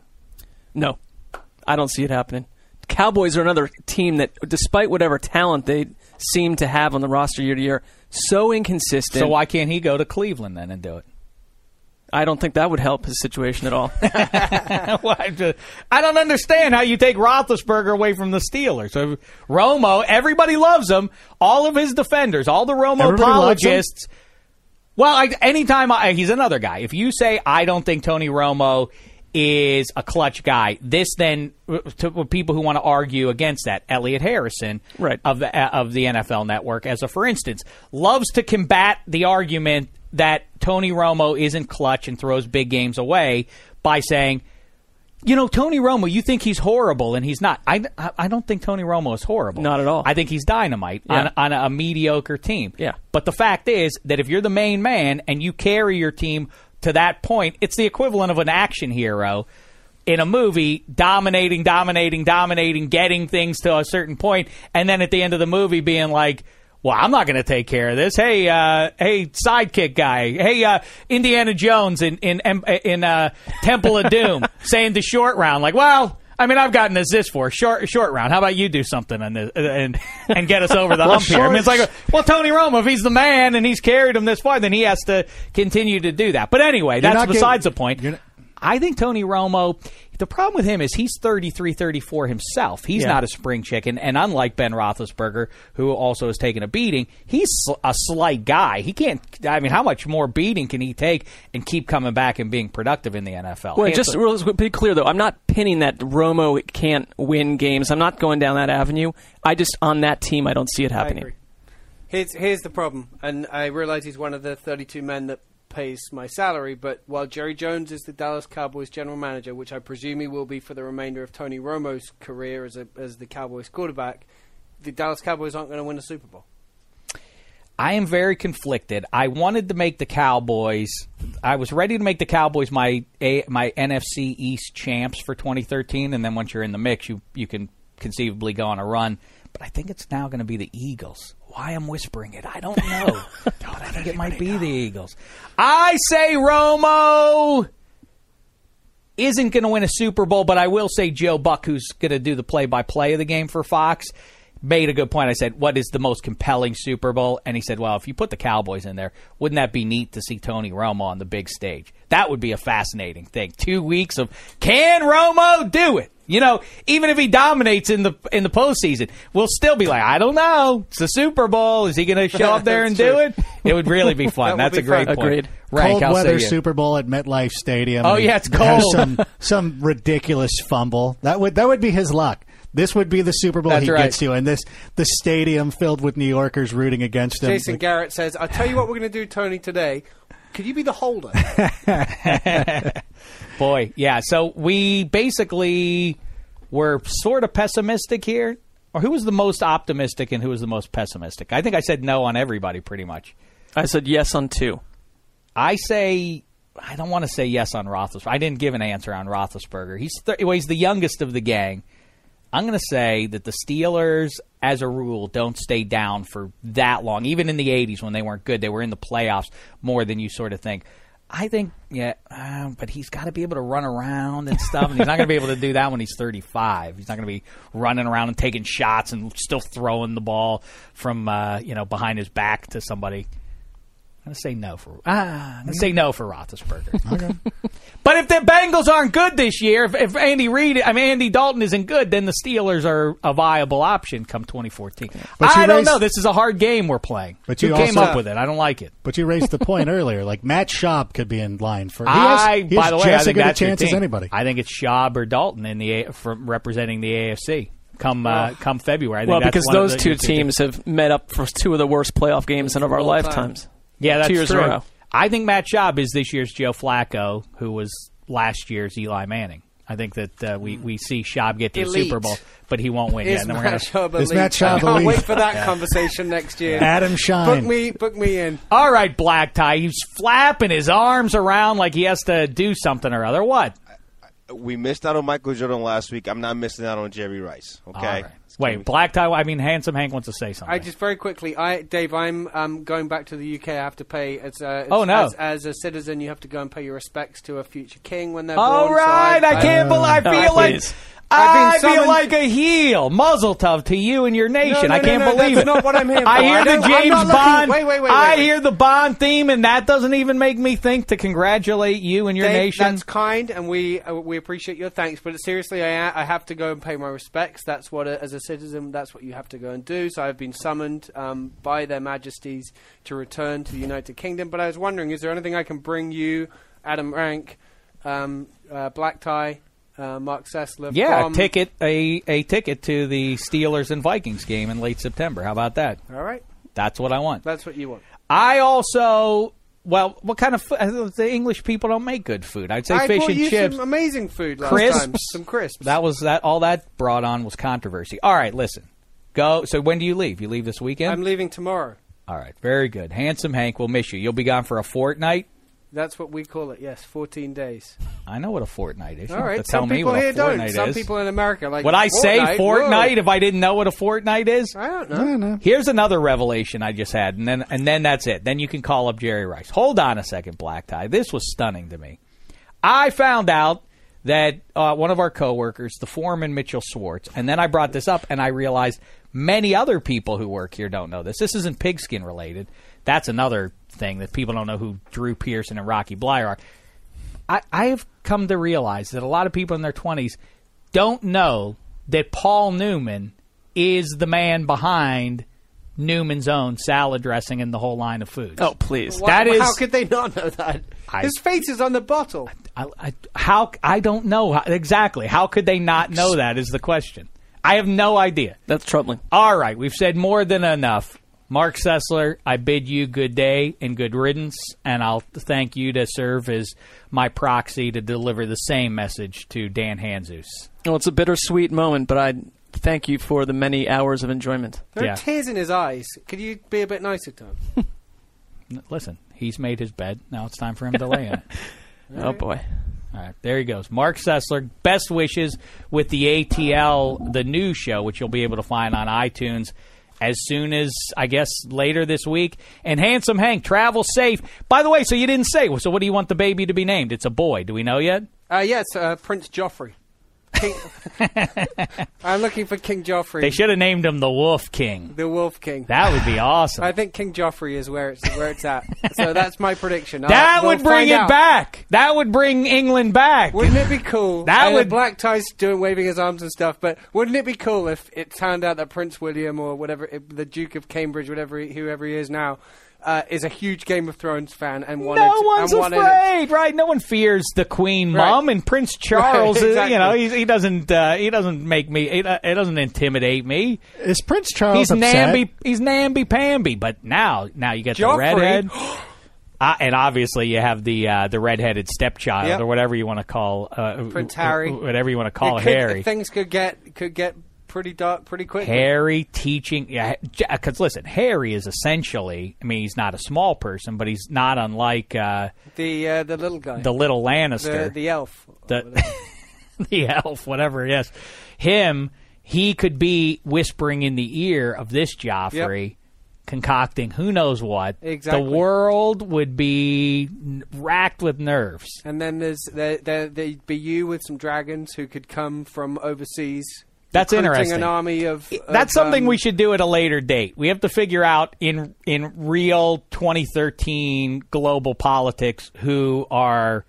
No, I don't see it happening. Cowboys are another team that, despite whatever talent they seem to have on the roster year to year, so inconsistent. So why can't he go to Cleveland then and do it? I don't think that would help his situation at all. [LAUGHS] Well, I just- I don't understand how you take Roethlisberger away from the Steelers. So Romo, everybody loves him. All of his defenders, all the Romo Everybody apologists. Well, I, anytime I, he's another guy. If you say I don't think Tony Romo is a clutch guy, this then to people who want to argue against that, Elliot Harrison, Right. of the uh, of the NFL Network, as a for instance, loves to combat the argument that Tony Romo isn't clutch and throws big games away by saying you know, Tony Romo, you think he's horrible, and he's not. I, I I don't think Tony Romo is horrible. Not at all. I think he's dynamite Yeah. on, on a mediocre team. Yeah. But the fact is that if you're the main man and you carry your team to that point, it's the equivalent of an action hero in a movie, dominating, dominating, dominating, getting things to a certain point, and then at the end of the movie being like, well, I'm not going to take care of this. Hey, uh, hey, sidekick guy. Hey, uh, Indiana Jones in in in uh, Temple of Doom [LAUGHS] saying the short round, like, well, I mean, I've gotten this this for short short round. How about you do something this and and get us over the [LAUGHS] hump here? I mean, it's like, well, Tony Romo, if he's the man and he's carried him this far, then he has to continue to do that. But anyway, that's besides getting- the point. I think Tony Romo, the problem with him is he's 33 34 himself. He's Yeah. not a spring chicken. And unlike Ben Roethlisberger, who also has taken a beating, he's a slight guy. He can't, I mean, how much more beating can he take and keep coming back and being productive in the NFL? Well, just to be clear though, I'm not pinning that Romo can't win games. I'm not going down that avenue. I just on that team, I don't see it happening. Here's here's the problem, and I realize he's one of the 32 men that pays my salary. But while Jerry Jones is the Dallas Cowboys general manager, which I presume he will be for the remainder of Tony Romo's career as a as the Cowboys quarterback, the Dallas Cowboys aren't going to win a Super Bowl. I am very conflicted. I wanted to make the Cowboys. I was ready to make the Cowboys my my NFC East champs for 2013, and then once you're in the mix, you you can conceivably go on a run. But I think it's now going to be the Eagles. Why I'm whispering it, I don't know. [LAUGHS] but I think it might be the Eagles. I say Romo isn't going to win a Super Bowl, but I will say Joe Buck, who's going to do the play-by-play of the game for Fox, made a good point. I said, "What is the most compelling Super Bowl?" And he said, "Well, if you put the Cowboys in there, wouldn't that be neat to see Tony Romo on the big stage? That would be a fascinating thing. Two weeks of can Romo do it?" You know, even if he dominates in the in the postseason, we'll still be like, I don't know. It's the Super Bowl. Is he going [LAUGHS] to show up there and That's do it? It would really be fun. [LAUGHS] That That's a great fun. point. Agreed. Rank, Cold how say weather? Super Bowl at MetLife Stadium. Oh, yeah, it's cold. Some some ridiculous fumble that would that would be his luck. this would be the Super Bowl That's he right. gets to, and this the stadium filled with New Yorkers rooting against him. Jason Like, Garrett says, "I'll tell you what we're going to do, Tony. Today, could you be the holder?" [LAUGHS] Boy, yeah. So we basically were sort of pessimistic here. Or who was the most optimistic and who was the most pessimistic? I think I said no on everybody pretty much. I said yes on two. I say I don't want to say yes on Roethlisberger. I didn't give an answer on Roethlisberger. He's th- well, he's the youngest of the gang. I'm going to say that the Steelers, as a rule, don't stay down for that long. Even in the '80s when they weren't good, they were in the playoffs more than you sort of think. I think, yeah, uh, but he's got to be able to run around and stuff, and he's not going to be able to do that when he's 35. He's not going to be running around and taking shots and still throwing the ball from uh, you know behind his back to somebody. I'm gonna say no for ah. I'm gonna say no for Roethlisberger. [LAUGHS] but if the Bengals aren't good this year, if, if Andy Reid, I mean Andy Dalton isn't good, then the Steelers are a viable option come 2014. But you I don't raised- know. This is a hard game we're playing. But Who you came also- up with it? I don't like it. But you raised the point [LAUGHS] earlier. Like Matt Schaub could be in line for. He I, has, by the way, just I think good a that's chance as anybody. I think it's Schaub or Dalton in the from representing the AFC come uh, come February. I think Well, that's because one of those the- two teams have met up for two of the worst playoff games in of our lifetimes. time. Lifetimes. Yeah, that's two years true. in a row. I think Matt Schaub is this year's Joe Flacco, who was last year's Eli Manning. I think that uh, we we see Schaub get to the Super Bowl, but he won't win yet. Is And then we're Matt gonna- Schaub Is elite? Matt Schaub I can't elite? wait for that conversation next year. Adam Schein, Book Shine. me, book me in. All right, Black Tie. He's flapping his arms around like he has to do something or other. What? We missed out on Michael Jordan last week. I'm not missing out on Jerry Rice. Okay. All right. It's Wait, be- Black Tie. I mean, Handsome Hank wants to say something. I just very quickly, I Dave, I'm um, going back to the UK. I have to pay as a, Oh, no. as, as a citizen. You have to go and pay your respects to a future king when they're All born. so right, I can't believe. I feel like please. I've been I feel like a heel. Mazel tov to you and your nation. no, I can't no, no, believe it. not what I'm here [LAUGHS] I hear I the James Bond. wait, wait, wait, I hear the Bond theme, and that doesn't even make me think to congratulate you and your Dave, nation. That's kind, and we uh, we appreciate your thanks. But seriously, I, I have to go and pay my respects. That's what, uh, as a citizen, that's what you have to go and do. So I've been summoned um, by their Majesties to return to the United Kingdom. But I was wondering, is there anything I can bring you, Adam Rank, um, uh, Black Tie, uh, Marc Sessler? yeah, from- ticket a a ticket to the Steelers and Vikings game in late September. How about that? All right, That's what I want. that's what you want. I also. Well, what kind of food? The English people don't make good food. I'd say I fish and you chips. some amazing food last Crisps. time. Some crisps. That was that. All that brought on was controversy. All right, listen. Go. So when do you leave? You leave this weekend. I'm leaving tomorrow. all right, very good. Handsome Hank, we'll miss you. You'll be gone for a fortnight. That's what we call it. Yes, 14 days. I know what a fortnight is. You All don't have right. to tell Some me people what here a don't. fortnight Some is. people in America like. Would I say fortnight? fortnight Whoa. if I didn't know what a fortnight is? I don't know. Here's another revelation I just had, and then and then that's it. Then you can call up Jerry Rice. Hold on a second, Black Tie. This was stunning to me. I found out that uh, one of our coworkers, the foreman Mitchell Swartz, and then I brought this up, and I realized many other people who work here don't know this. This isn't pigskin related. That's another thing that people don't know who Drew Pearson and Rocky Bleier are. I, I have come to realize that a lot of people in their 20s don't know that Paul Newman is the man behind Newman's own salad dressing and the whole line of foods. Oh, please. Why- That is- How could they not know that? I- His face is on the bottle. I, I, how I don't know how, exactly. How could they not know that? Is the question. I have no idea. That's troubling. All right, we've said more than enough. Marc Sessler, I bid you good day and good riddance, and I'll thank you to serve as my proxy to deliver the same message to Dan Hanzus. Well, it's a bittersweet moment, but I thank you for the many hours of enjoyment. There Yeah. are tears in his eyes. Could you be a bit nicer to him? [LAUGHS] Listen, he's made his bed. Now it's time for him to lay in it. [LAUGHS] Oh boy. All right, there he goes. Marc Sessler, best wishes with the ATL, the new show, which you'll be able to find on iTunes as soon as, I guess, later this week. And Handsome Hank, travel safe. By the way, so you didn't say, so what do you want the baby to be named? It's a boy. Do we know yet? Uh, yes, uh, Prince Joffrey. King- [LAUGHS] I'm looking for King Joffrey. They should have named him the Wolf King. the Wolf King. That would be [LAUGHS] awesome. I think King Joffrey is where it's where it's at. so that's my prediction. That we'll would bring it out. back. That would bring England back. Wouldn't it be cool? [LAUGHS] That And would- black ties doing waving his arms and stuff. But wouldn't it be cool if it turned out that Prince William or whatever, the Duke of Cambridge, whatever, he, whoever he is now, uh, is a huge Game of Thrones fan and wanted. No one's and wanted afraid, right? No one fears the Queen Right. Mum and Prince [LAUGHS] Charles. Right, uh, You know, exactly. he, he doesn't. Uh, he doesn't make me. It, uh, it doesn't intimidate me. Is Prince Charles He's upset? namby. He's namby pamby. But now, now you get the Joffrey. redhead. [GASPS] Uh, and obviously, you have the uh, the redheaded stepchild, Yep. or whatever you want to call uh, Prince wh- wh- Harry. whatever you want to call could- Harry. Things could get could get pretty pretty quickly. Harry teaching, yeah. Because listen, Harry is essentially. I mean, he's not a small person, but he's not unlike uh, The uh, the little guy, the little the, Lannister, the elf. the [LAUGHS] the elf, whatever. Yes, him. He could be whispering in the ear of this Joffrey, concocting who knows what. Exactly. The world would be racked with nerves. And then there's there, there there'd be you with some dragons who could come from overseas. That's interesting. An army of. That's something um, we should do at a later date. We have to figure out in in real 2013 global politics who are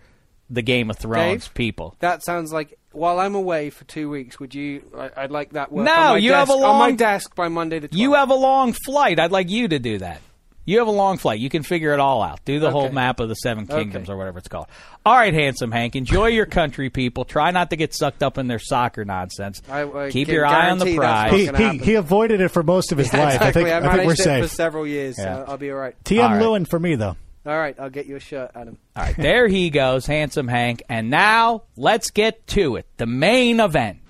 the Game of Thrones Dave? people. That sounds like while I'm away for two weeks. Would you? I, I'd like that work. No, on my you desk, have a on my long- desk by Monday the 12th. You have a long flight. I'd like you to do that. You have a long flight. You can figure it all out. Do the whole map of the Seven Kingdoms Okay. or whatever it's called. All right, handsome Hank. Enjoy your country, people. Try not to get sucked up in their soccer nonsense. I- I Keep your eye on the prize. He, he, he avoided it for most of his Yeah, life. exactly. I think, I I think managed we're it for safe. several years, Yeah. so I'll be all right. TM All right. Lewin for me, though. All right, I'll get you a shirt, Adam. All right, there he goes, handsome Hank. And now let's get to it. The main event.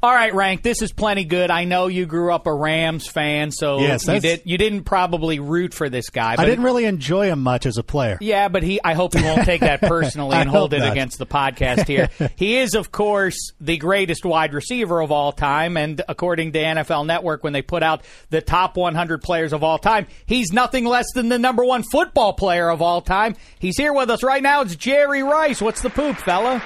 All right, Rank. This is plenty good. I know you grew up a Rams fan, so Yes, you did. You didn't probably root for this guy. I didn't really enjoy him much as a player. Yeah, but he. I hope he won't take that [LAUGHS] personally and hold it not. against the podcast here. [LAUGHS] he is, of course, the greatest wide receiver of all time, and according to NFL Network, when they put out the top 100 players of all time, he's nothing less than the number one football player of all time. He's here with us right now. It's Jerry Rice. What's the poop, fella?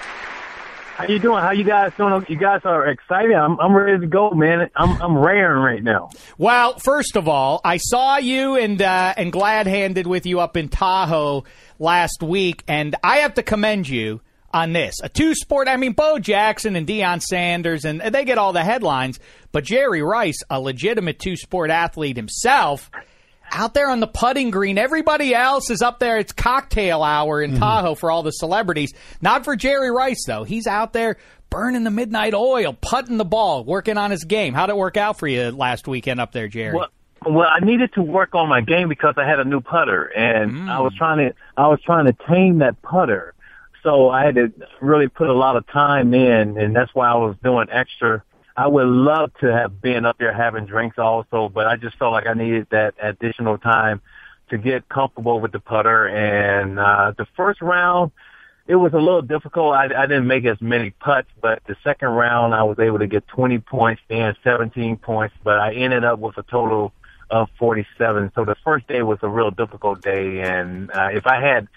How you doing? How you guys doing? You guys are excited. I'm I'm ready to go, man. I'm I'm raring right now. Well, first of all, I saw you and uh, and glad handed with you up in Tahoe last week, and I have to commend you on this. A two sport. I mean, Bo Jackson and Deion Sanders, and they get all the headlines, but Jerry Rice, a legitimate two sport athlete himself. Out there on the putting green, everybody else is up there. It's cocktail hour in mm-hmm. Tahoe for all the celebrities. Not for Jerry Rice though. He's out there burning the midnight oil, putting the ball, working on his game. How'd it work out for you last weekend up there, Jerry? Well, well, I needed to work on my game because I had a new putter, and mm. I was trying to I was trying to tame that putter. So I had to really put a lot of time in, and that's why I was doing extra. I would love to have been up there having drinks also, but I just felt like I needed that additional time to get comfortable with the putter. And uh, the first round, it was a little difficult. I, I didn't make as many putts, but the second round I was able to get 20 points and 17 points, but I ended up with a total of 47. So the first day was a real difficult day, and uh, if I had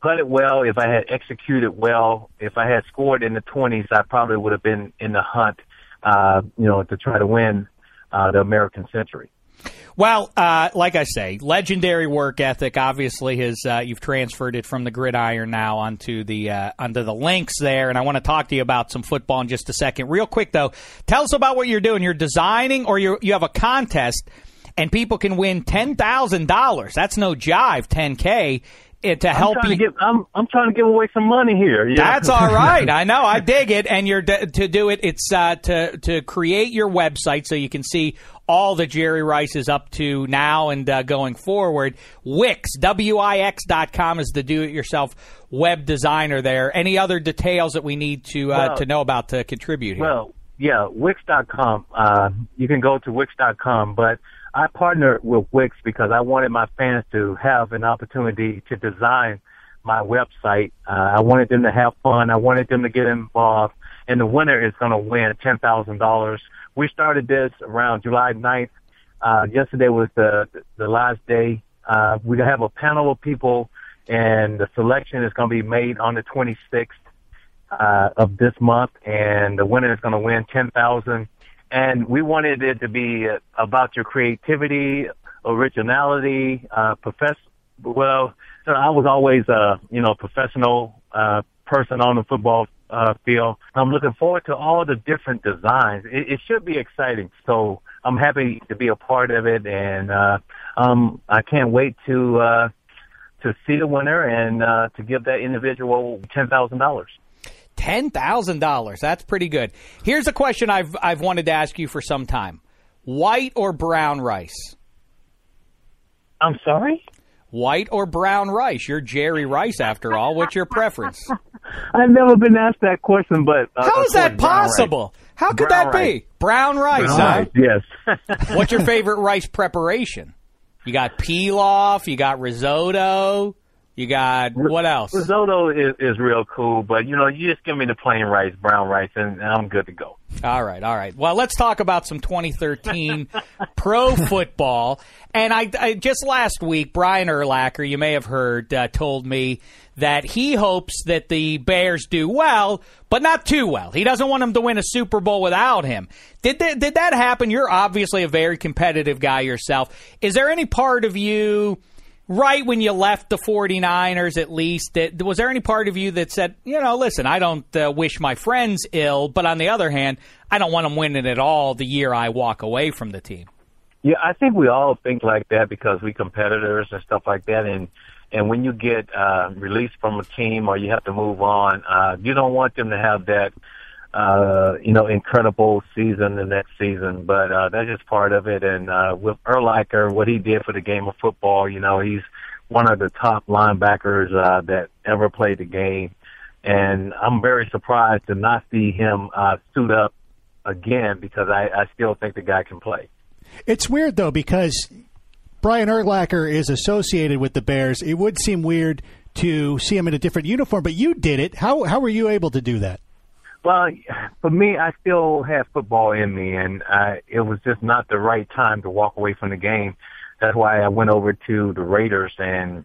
putted well, if I had executed well, if I had scored in the 20s, I probably would have been in the hunt, uh, you know, to try to win uh, the American Century. Well, uh, like I say, legendary work ethic. Obviously, has uh, you've transferred it from the gridiron now onto the uh, onto the links there, and I want to talk to you about some football in just a second. Real quick though, tell us about what you're doing. You're designing, or you you have a contest, and people can win ten thousand dollars. That's no jive, ten k. eh, To help I'm you, to give, I'm, I'm trying to give away some money here. know? That's all right. [LAUGHS] I know. I dig it. And you're d- to do it. It's uh, to to create your website so you can see all that Jerry Rice is up to now and uh, going forward. Wix W I X dot com is the do-it-yourself web designer there. Any other details that we need to uh, Well- to know about to contribute here? Well, yeah, Wix.com. Uh, you can go to Wix.com, but I partnered with Wix because I wanted my fans to have an opportunity to design my website. Uh, I wanted them to have fun. I wanted them to get involved, and the winner is going to win ten thousand dollars. We started this around July 9th. Uh, yesterday was the the last day. Uh, we have a panel of people, and the selection is going to be made on the 26th uh, of this month, and the winner is going to win ten thousand. And we wanted it to be uh, about your creativity, originality, uh, profess. Well, I was always a you know professional uh, person on the football uh, field. I'm looking forward to all the different designs. It, it should be exciting. So I'm happy to be a part of it, and uh, um, I can't wait to uh, to see the winner and uh, to give that individual ten thousand dollars. Ten thousand dollars. That's pretty good. Here's a question I've I've wanted to ask you for some time: white or brown rice? I'm sorry. White or brown rice? You're Jerry Rice, after all. What's your preference? [LAUGHS] I've never been asked that question, but uh, how is that possible? How could Brown that be? rice. Brown rice, Brown huh? rice, yes. What's your favorite rice preparation? You got pilaf, you got risotto, you got what else? Risotto is, is real cool, but you know, you just give me the plain rice, brown rice, and I'm good to go. All right, all right. Well, let's talk about some 2013 [LAUGHS] pro football. And I, I just last week, Brian Urlacher, you may have heard, uh, told me that he hopes that the Bears do well, but not too well. He doesn't want them to win a Super Bowl without him. Did that, did that happen? You're obviously a very competitive guy yourself. Is there any part of you? Right when you left the 49ers, at least, that, was there any part of you that said, you know, listen, I don't uh, wish my friends ill, but on the other hand, I don't want them winning at all the year I walk away from the team? Yeah, I think we all think like that because we competitors and stuff like that, and and when you get uh, released from a team or you have to move on, uh, you don't want them to have that, uh, you know, incredible season the next season. But uh, that's just part of it. And uh, with Urlacher, what he did for the game of football, you know, he's one of the top linebackers uh, that ever played the game. And I'm very surprised to not see him uh, suit up again because I, I still think the guy can play. It's weird though because Brian Urlacher is associated with the Bears. It would seem weird to see him in a different uniform, but you did it. How how were you able to do that? Well, for me, I still have football in me, and uh, it was just not the right time to walk away from the game. That's why I went over to the Raiders, and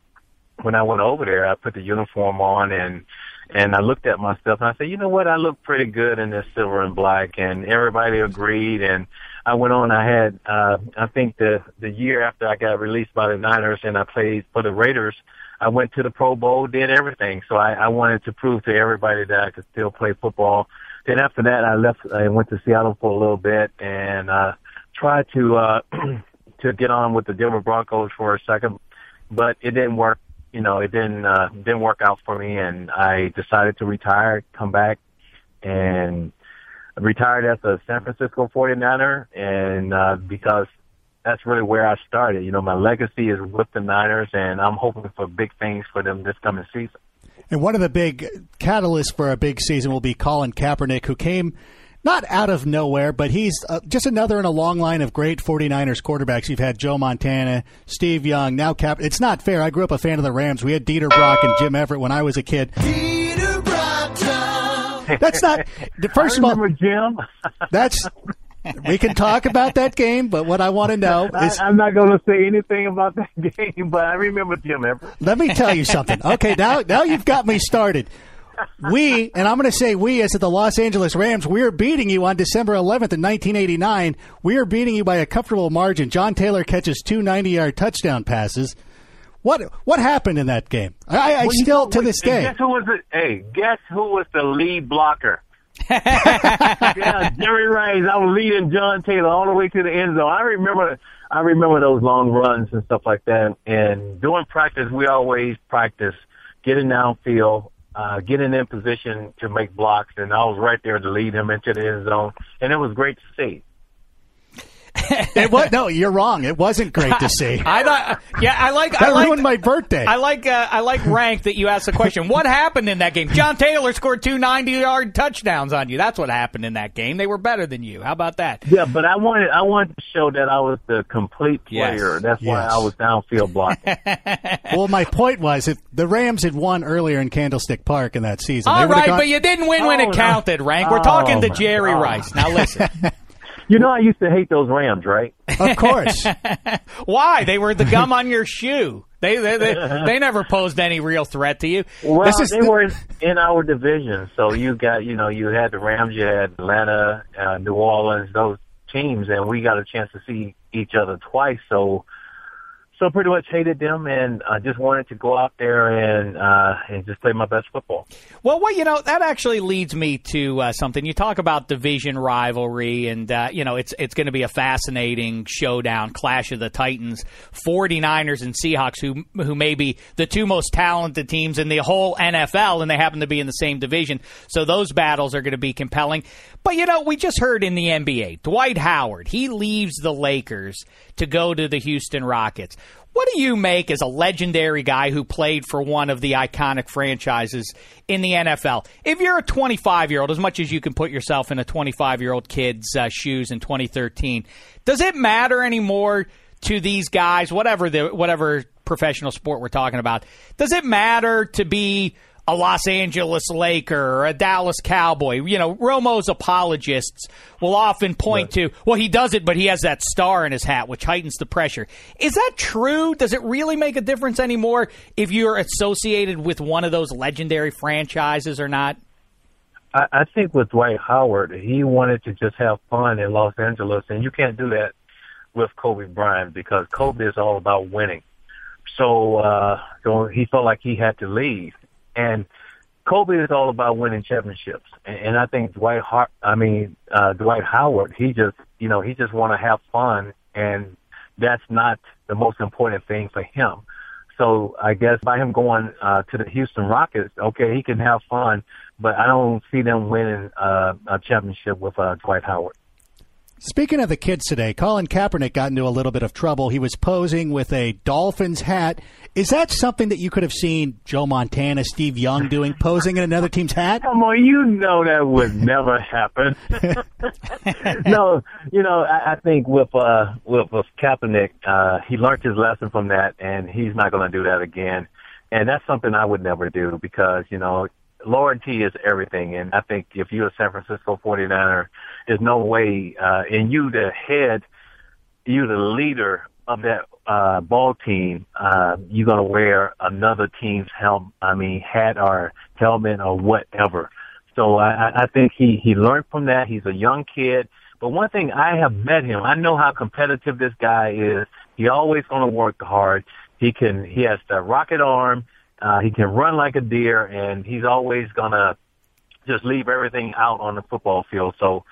when I went over there, I put the uniform on and and I looked at myself and I said, you know what, I look pretty good in this silver and black, and everybody agreed. And I went on. I had, uh, I think the the year after I got released by the Niners and I played for the Raiders, I went to the Pro Bowl, did everything. So I, I wanted to prove to everybody that I could still play football. Then after that, I left. I went to Seattle for a little bit and uh, tried to uh, [CLEARS THROAT] to get on with the Denver Broncos for a second, but it didn't work. You know, it didn't uh, didn't work out for me, and I decided to retire, come back, and retired as a San Francisco 49er, and uh, because that's really where I started. You know, my legacy is with the Niners, and I'm hoping for big things for them this coming season. And one of the big catalysts for a big season will be Colin Kaepernick, who came not out of nowhere, but he's uh, just another in a long line of great 49ers quarterbacks. You've had Joe Montana, Steve Young, now Cap. It's not fair. I grew up a fan of the Rams. We had Dieter Brock and Jim Everett when I was a kid. That's not. [LAUGHS] First of all, Jim. that's. [LAUGHS] We can talk about that game, but what I want to know [LAUGHS] is. I, I'm not going to say anything about that [LAUGHS] game, but I remember Jim Everett. Let me tell you something. Okay, now now you've got me started. We, and I'm going to say we as at the Los Angeles Rams, we're beating you on December 11th in 1989. We are beating you by a comfortable margin. John Taylor catches two 90-yard touchdown passes. What what happened in that game? I, I Well, still know, to this day. Guess who was the? Hey, guess who was the lead blocker? [LAUGHS] yeah, Jerry Rice. I was leading John Taylor all the way to the end zone. I remember. I remember those long runs and stuff like that. And during practice, we always practice getting downfield, uh, getting in position to make blocks, and I was right there to lead him into the end zone, and it was great to see. [LAUGHS] It was, no, you're wrong. It wasn't great to see. [LAUGHS] I thought, yeah, I like. That I like. ruined my birthday. I like. Uh, I like rank that you asked the question. What happened in that game? John Taylor scored two 90-yard touchdowns on you. That's what happened in that game. They were better than you. How about that? Yeah, but I wanted I wanted to show that I was the complete Yes. player. That's why Yes. I was downfield blocking. [LAUGHS] well, my point was if the Rams had won earlier in Candlestick Park in that season, they All would right, gone- but you didn't win when Oh, it no. counted, Rank. We're Oh, talking to Jerry God. Rice. Now listen. You know, I used to hate those Rams, right? Of course. [LAUGHS] Why? They were the gum on your shoe. They they, they they never posed any real threat to you. Well, This is they the- were in, in our division, so you got you know you had the Rams, you had Atlanta, uh, New Orleans, those teams, and we got a chance to see each other twice. So so pretty much hated them and I just wanted to go out there and uh, and just play my best football. Well, well, you know that actually leads me to uh, something. You talk about division rivalry, and uh, you know it's it's going to be a fascinating showdown, clash of the Titans, 49ers and Seahawks, who who may be the two most talented teams in the whole NFL, and they happen to be in the same division. So those battles are going to be compelling. But you know, we just heard in the NBA, Dwight Howard, he leaves the Lakers to go to the Houston Rockets. What do you make as a legendary guy who played for one of the iconic franchises in the NFL? If you're a 25 year old, as much as you can put yourself in a 25 year old kid's uh, shoes in 2013, does it matter anymore to these guys, whatever the whatever professional sport we're talking about? Does it matter to be a Los Angeles Laker or a Dallas Cowboy. You know, Romo's apologists will often point right. to, well, he does it, but he has that star in his hat, which heightens the pressure. Is that true? Does it really make a difference anymore if you're associated with one of those legendary franchises or not? I, I think with Dwight Howard, he wanted to just have fun in Los Angeles, and you can't do that with Kobe Bryant because Kobe is all about winning. So, uh, so he felt like he had to leave. And Kobe is all about winning championships, and, and I think Dwight Hart, I mean uh, Dwight Howard, he just you know he just want to have fun, and that's not the most important thing for him. So I guess by him going uh, to the Houston Rockets, okay, he can have fun, but I don't see them winning uh, a championship with uh, Dwight Howard. Speaking of the kids today, Colin Kaepernick got into a little bit of trouble. He was posing with a Dolphins hat. Is that something that you could have seen Joe Montana, Steve Young doing, posing in another team's hat? Come on, you know that would never happen. [LAUGHS] no, you know, I, I think with uh with, with Kaepernick, uh, he learned his lesson from that, and he's not going to do that again. And that's something I would never do because you know loyalty is everything. And I think if you're a San Francisco 49er, there's no way, uh, and you the head, you the leader of that, uh, ball team, uh, you're going to wear another team's helm, I mean, hat or helmet or whatever. So I, I think he, he learned from that. He's a young kid. But one thing I have met him, I know how competitive this guy is. He always going to work hard. He can, he has the rocket arm. Uh, he can run like a deer, and he's always gonna just leave everything out on the football field. So,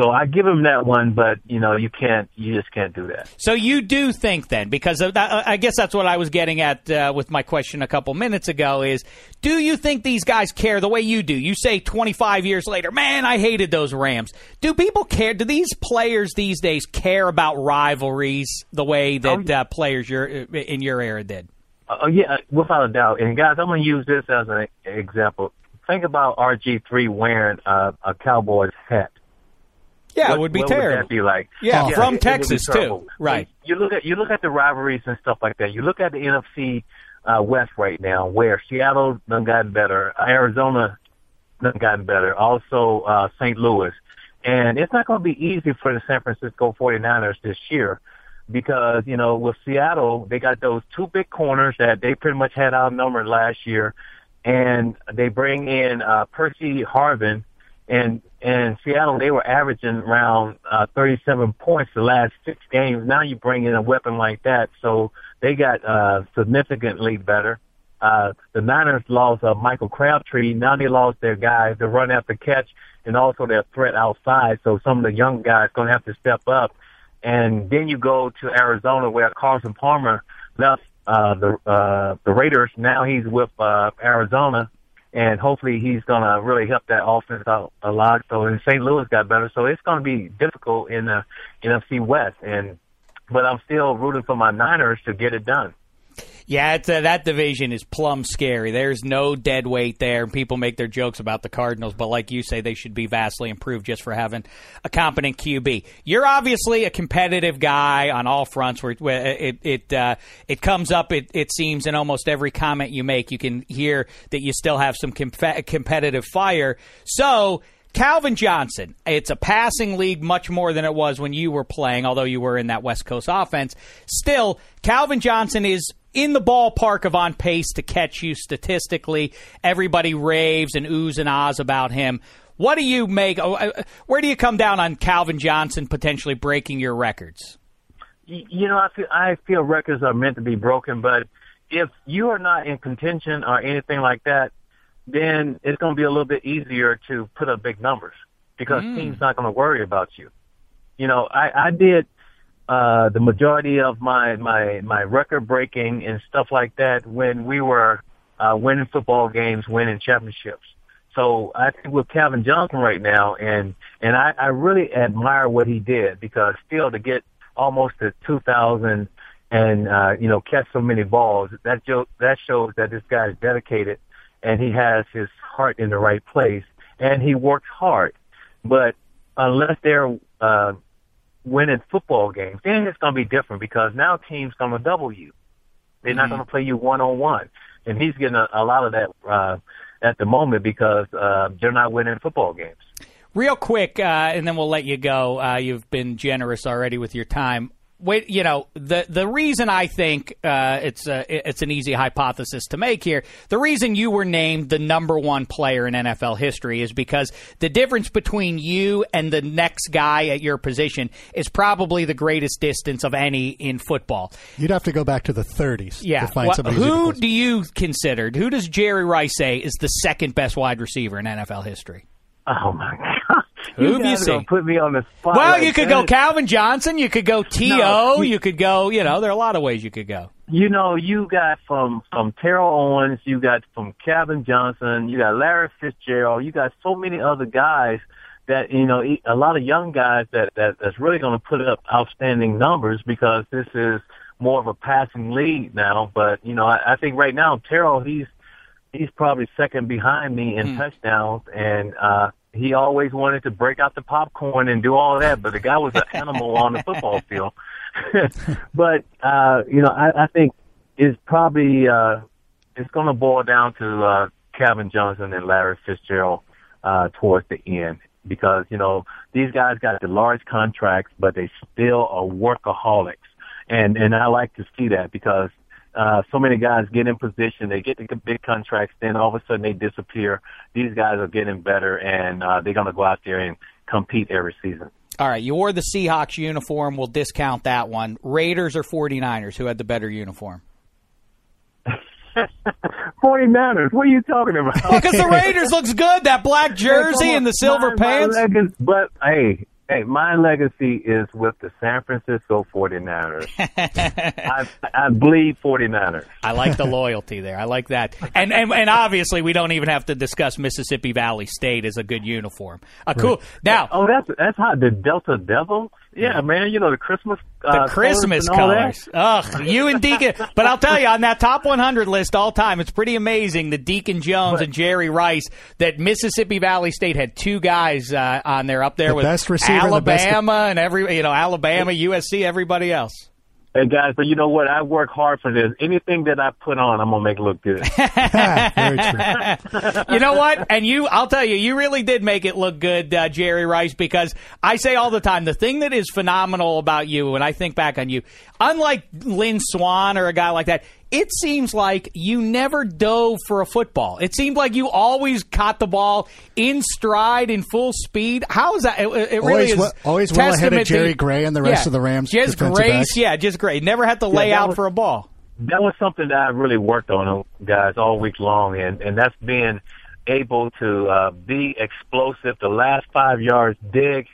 so I give him that one, but you know, you can't, you just can't do that. So you do think then, because that, I guess that's what I was getting at uh, with my question a couple minutes ago is, do you think these guys care the way you do? You say 25 years later, man, I hated those Rams. Do people care? Do these players these days care about rivalries the way that oh, uh, players your in your era did? Uh, yeah, without a doubt. And guys, I'm going to use this as an example. Think about RG3 wearing uh, a Cowboys hat. Yeah, what, it would be terrible. Would that be like? Yeah, yeah from it, Texas it too. Right. You look at you look at the rivalries and stuff like that. You look at the NFC uh, West right now, where Seattle done gotten better, Arizona done gotten better, also uh, St. Louis, and it's not going to be easy for the San Francisco 49ers this year because, you know, with Seattle, they got those two big corners that they pretty much had outnumbered last year. And they bring in, uh, Percy Harvin and, and Seattle, they were averaging around, uh, 37 points the last six games. Now you bring in a weapon like that. So they got, uh, significantly better. Uh, the Niners lost, uh, Michael Crabtree. Now they lost their guys to run after catch and also their threat outside. So some of the young guys going to have to step up and then you go to Arizona where Carson Palmer left uh, the uh, the Raiders. Now he's with uh, Arizona, and hopefully he's going to really help that offense out a lot. So in St. Louis got better, so it's going to be difficult in the NFC West. And but I'm still rooting for my Niners to get it done. Yeah, uh, that division is plumb scary. There's no dead weight there, and people make their jokes about the Cardinals, but like you say, they should be vastly improved just for having a competent QB. You're obviously a competitive guy on all fronts. Where, where it it uh, it comes up, it, it seems in almost every comment you make, you can hear that you still have some comp- competitive fire. So. Calvin Johnson, it's a passing league much more than it was when you were playing, although you were in that West Coast offense. Still, Calvin Johnson is in the ballpark of on pace to catch you statistically. Everybody raves and oohs and ahs about him. What do you make? Oh, uh, where do you come down on Calvin Johnson potentially breaking your records? you know, I feel I feel records are meant to be broken, but if you are not in contention or anything like that, then it's going to be a little bit easier to put up big numbers because Mm. teams not going to worry about you. You know, I I did uh the majority of my my my record breaking and stuff like that when we were uh winning football games, winning championships. So I think with Calvin Johnson right now, and and I, I really admire what he did because still to get almost to 2,000 and uh, you know catch so many balls, that jo- that shows that this guy is dedicated and he has his heart in the right place and he works hard. But unless they're uh, winning football games, then it's going to be different because now teams going to double you. They're not Mhm. going to play you one on one, and he's getting a, a lot of that uh, at the moment because uh, they're not winning football games. Real quick, uh, and then we'll let you go. Uh, you've been generous already with your time. Wait, you know the the reason I think uh, it's a, it's an easy hypothesis to make here. The reason you were named the number one player in NFL history is because the difference between you and the next guy at your position is probably the greatest distance of any in football. You'd have to go back to the 30s Yeah. to find Wha- somebody who do you consider? Who does Jerry Rice say is the second best wide receiver in NFL history? Oh my god! Who you have you seen? Put me on the spot. Well, like you could that. go Calvin Johnson. You could go T.O. No, you, could go, you know, there are a lot of ways you could go. You know, you got from from Terrell Owens, you got from Calvin Johnson, you got Larry Fitzgerald, you got so many other guys that you know e- a lot of young guys that that that's really going to put up outstanding numbers because this is more of a passing lead now. But you know, I, I think right now Terrell he's he's probably second behind me in touchdowns, and uh, he always wanted to break out the popcorn and do all of that, but the guy was an animal on the football [LAUGHS] field. [LAUGHS] but uh, you know, I, I think it's probably uh, it's going to boil down to uh, Calvin Johnson and Larry Fitzgerald uh, towards the end because you know these guys got the large contracts, but they still are workaholics, and and I like to see that because uh, so many guys get in position, they get the big contracts, then all of a sudden they disappear. These guys are getting better, and uh, they're going to go out there and compete every season. All right, you wore the Seahawks uniform. We'll discount that one. Raiders or 49ers? Who had the better uniform? [LAUGHS] 49ers, what are you talking about? Because the Raiders looks good. That black jersey and the silver My- my pants. legacy- but hey, hey, my legacy is with the San Francisco 49ers. [LAUGHS] I, I bleed 49ers. I like the loyalty there. I like that. And, and and obviously we don't even have to discuss Mississippi Valley State as a good uniform. A cool. Now, Oh, that's that's how the Delta Devils. Yeah, man. You know the Christmas. Uh, the Christmas colors. and all that. colors. Ugh, you and Deacon. [LAUGHS] But I'll tell you, on that top 100 list all time, it's pretty amazing. The Deacon Jones and Jerry Rice. That Mississippi Valley State had two guys uh, on there up there The with best receiver and the best- Alabama and every you know Alabama, USC, everybody else. Hey guys, but you know what? I work hard for this. Anything that I put on, I'm gonna make look good. [LAUGHS] You know what? And you, I'll tell you, you really did make it look good, uh, Jerry Rice, because I say all the time, the thing that is phenomenal about you, when I think back on you, unlike Lynn Swann or a guy like that, it seems like you never dove for a football. It seemed like you always caught the ball in stride, in full speed. How is that? It, it really Always is. well- always well ahead of testament to- Jerry Gray and the rest Yeah, of the Rams Just defensive grace, backs. yeah, just great. Never had to lay that out was- for a ball. that was something that I really worked on, guys, all week long, and and that's being able to uh, be explosive. The last five yards, dig,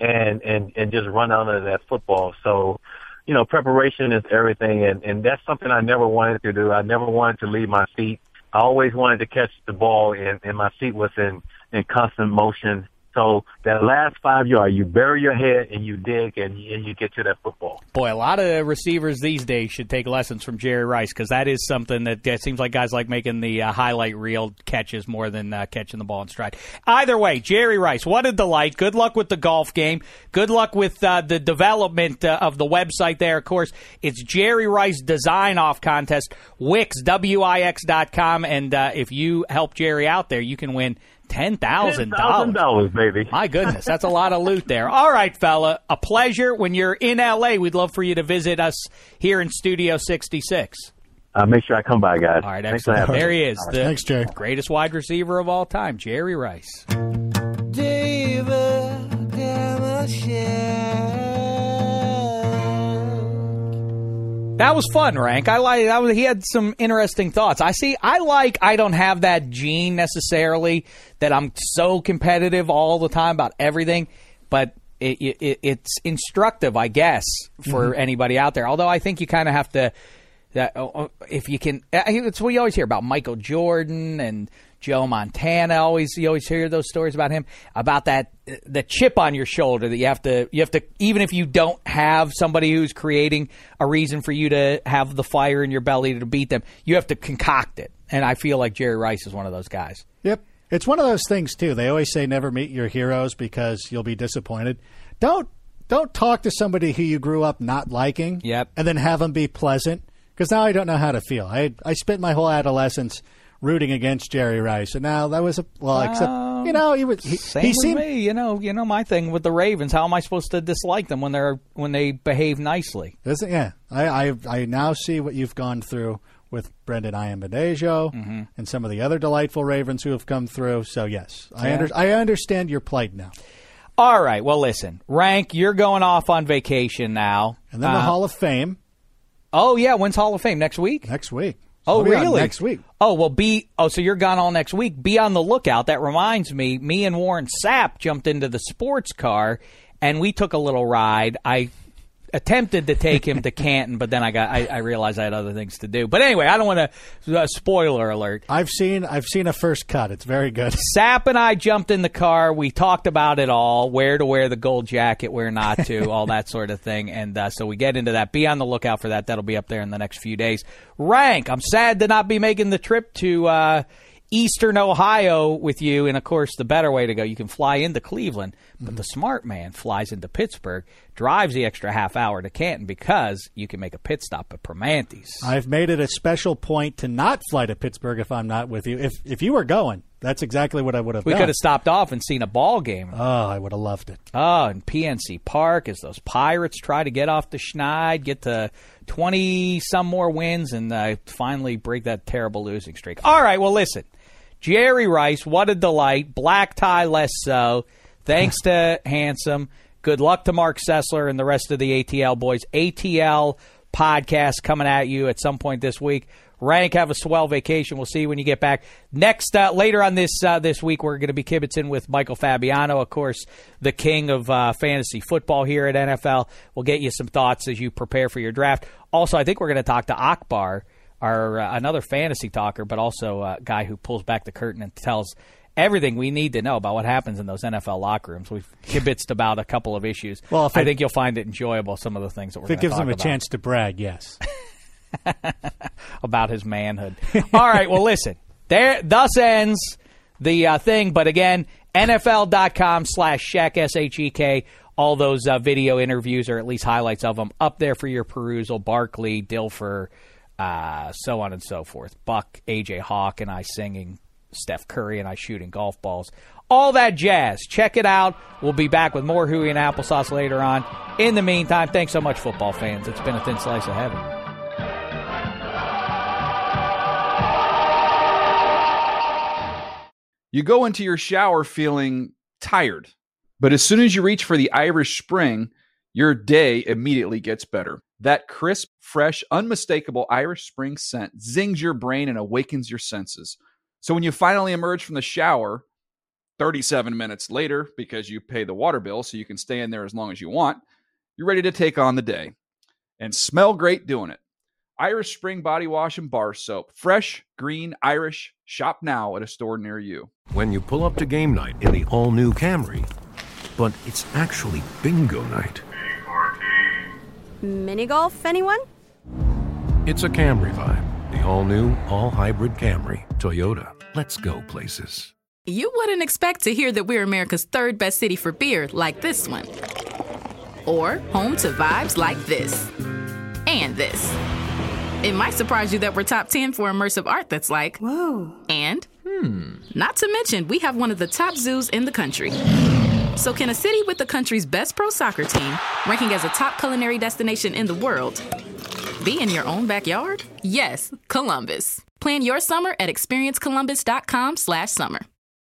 and and and just run under that football. So, you know, preparation is everything, and and that's something I never wanted to do. I never wanted to leave my seat. I always wanted to catch the ball, and and my seat was in in constant motion. So that last five yard, you bury your head and you dig, and and you get to that football. Boy, a lot of receivers these days should take lessons from Jerry Rice because that is something that seems like guys like making the uh, highlight reel catches more than uh, catching the ball in stride. Either way, Jerry Rice, what a delight. Good luck with the golf game. Good luck with uh, the development uh, of the website there. Of course, it's Jerry Rice Design Off Contest, Wix, W-I-X dot com. And uh, if you help Jerry out there, you can win $10,000. dollars, baby. My goodness, that's a lot of loot there. All right, fella, a pleasure. When you're in LA, we'd love for you to visit us here in Studio 66. Uh, make sure I come by, guys. All right, Thanks for excellent. There he is, All right. the Thanks, Jerry. greatest wide receiver of all time, Jerry Rice. David That was fun, Rank. I like that. Was, he had some interesting thoughts. I see. I like. I don't have that gene necessarily that I'm so competitive all the time about everything, but it, it, it's instructive, I guess, for Mm-hmm. anybody out there. Although I think you kind of have to. That oh, if you can, uh, it's what you always hear about Michael Jordan and Joe Montana. Always you always hear those stories about him about that the chip on your shoulder that you have to you have to even if you don't have somebody who's creating a reason for you to have the fire in your belly to beat them, you have to concoct it. And I feel like Jerry Rice is one of those guys. Yep. It's one of those things too. They always say never meet your heroes because you'll be disappointed. Don't don't talk to somebody who you grew up not liking. Yep. And then have them be pleasant because now I don't know how to feel. I I spent my whole adolescence rooting against Jerry Rice, and now that was a well, except you know he was he, Same he with seemed me, you know. You know my thing with the Ravens. How am I supposed to dislike them when they're when they behave nicely? Isn't, yeah, I, I I now see what you've gone through with Brendon Ayanbadejo Mm-hmm. and some of the other delightful Ravens who have come through. So yes, I under, I understand your plight now. All right. Well, listen, Rank, you're going off on vacation now, And then the Uh, Hall of Fame Oh yeah, when's Hall of Fame next week? next week. Oh, be on really? Next week. Oh, well, be oh, so you're gone all next week. Be on the lookout. That reminds me, me and Warren Sapp jumped into the sports car and we took a little ride. I attempted to take him to [LAUGHS] Canton, but then I got I, I realized I had other things to do. But anyway, I don't want to uh, spoiler alert. I've seen I've seen a first cut. It's very good. [LAUGHS] Sapp and I jumped in the car. We talked about it all: where to wear the gold jacket, where not to, [LAUGHS] all that sort of thing. And uh, so we get into that. Be on the lookout for that. That'll be up there in the next few days. Rank. I'm sad to not be making the trip to uh, Eastern Ohio with you. And of course, the better way to go, you can fly into Cleveland, but the smart man flies into Pittsburgh, drives the extra half hour to Canton because you can make a pit stop at Primanti's. I've made it a special point to not fly to Pittsburgh if I'm not with you. If if you were going, that's exactly what I would have we done. could have stopped off and seen a ball game. Oh, I would have loved it. Oh, and PNC Park as those Pirates try to get off the schneid, get to 20 some more wins, and uh, finally break that terrible losing streak. All right, well, listen. Jerry Rice, what a delight. Black tie, less so. Thanks to Handsome. Good luck to Marc Sessler and the rest of the ATL boys. ATL podcast coming at you at some point this week. Rank, have a swell vacation. We'll see you when you get back. Next, uh, later on this uh, this week, we're going to be kibitzing with Michael Fabiano, of course, the king of uh, fantasy football here at NFL. We'll get you some thoughts as you prepare for your draft. Also, I think we're going to talk to Akbar, our uh, another fantasy talker, but also a guy who pulls back the curtain and tells everything we need to know about what happens in those NFL locker rooms. We've kibitzed about a couple of issues. Well, if I it- think you'll find it enjoyable. Some of the things that we're If it gives him a about. chance to brag, yes. [LAUGHS] about his manhood. All right, well, listen. There, thus ends the uh, thing. But again, NFL.com slash Shek, S H E K. All those uh, video interviews, or at least highlights of them, up there for your perusal. Barkley, Dilfer, uh, so on and so forth. Buck, AJ Hawk, and I singing. Steph Curry and I shooting golf balls. All that jazz. Check it out. We'll be back with more Huey and Applesauce later on. In the meantime, thanks so much, football fans. It's been a thin slice of heaven. You go into your shower feeling tired, but as soon as you reach for the Irish Spring, your day immediately gets better. That crisp, fresh, unmistakable Irish Spring scent zings your brain and awakens your senses. So when you finally emerge from the shower, 37 minutes later, because you pay the water bill so you can stay in there as long as you want, you're ready to take on the day and smell great doing it. Irish Spring Body Wash and Bar Soap. Fresh, green, Irish. Shop now at a store near you. When you pull up to game night in the all new Camry, but it's actually bingo night. Mini golf, anyone? It's a Camry vibe. The all new, all hybrid Camry. Toyota. Let's go places. You wouldn't expect to hear that we're America's third best city for beer like this one. Or home to vibes like this. And this. It might surprise you that we're top 10 for immersive art that's like, whoa. And, hmm. Not to mention, we have one of the top zoos in the country. So, can a city with the country's best pro soccer team, ranking as a top culinary destination in the world, be in your own backyard? Yes, Columbus. Plan your summer at experiencecolumbus.com/summer.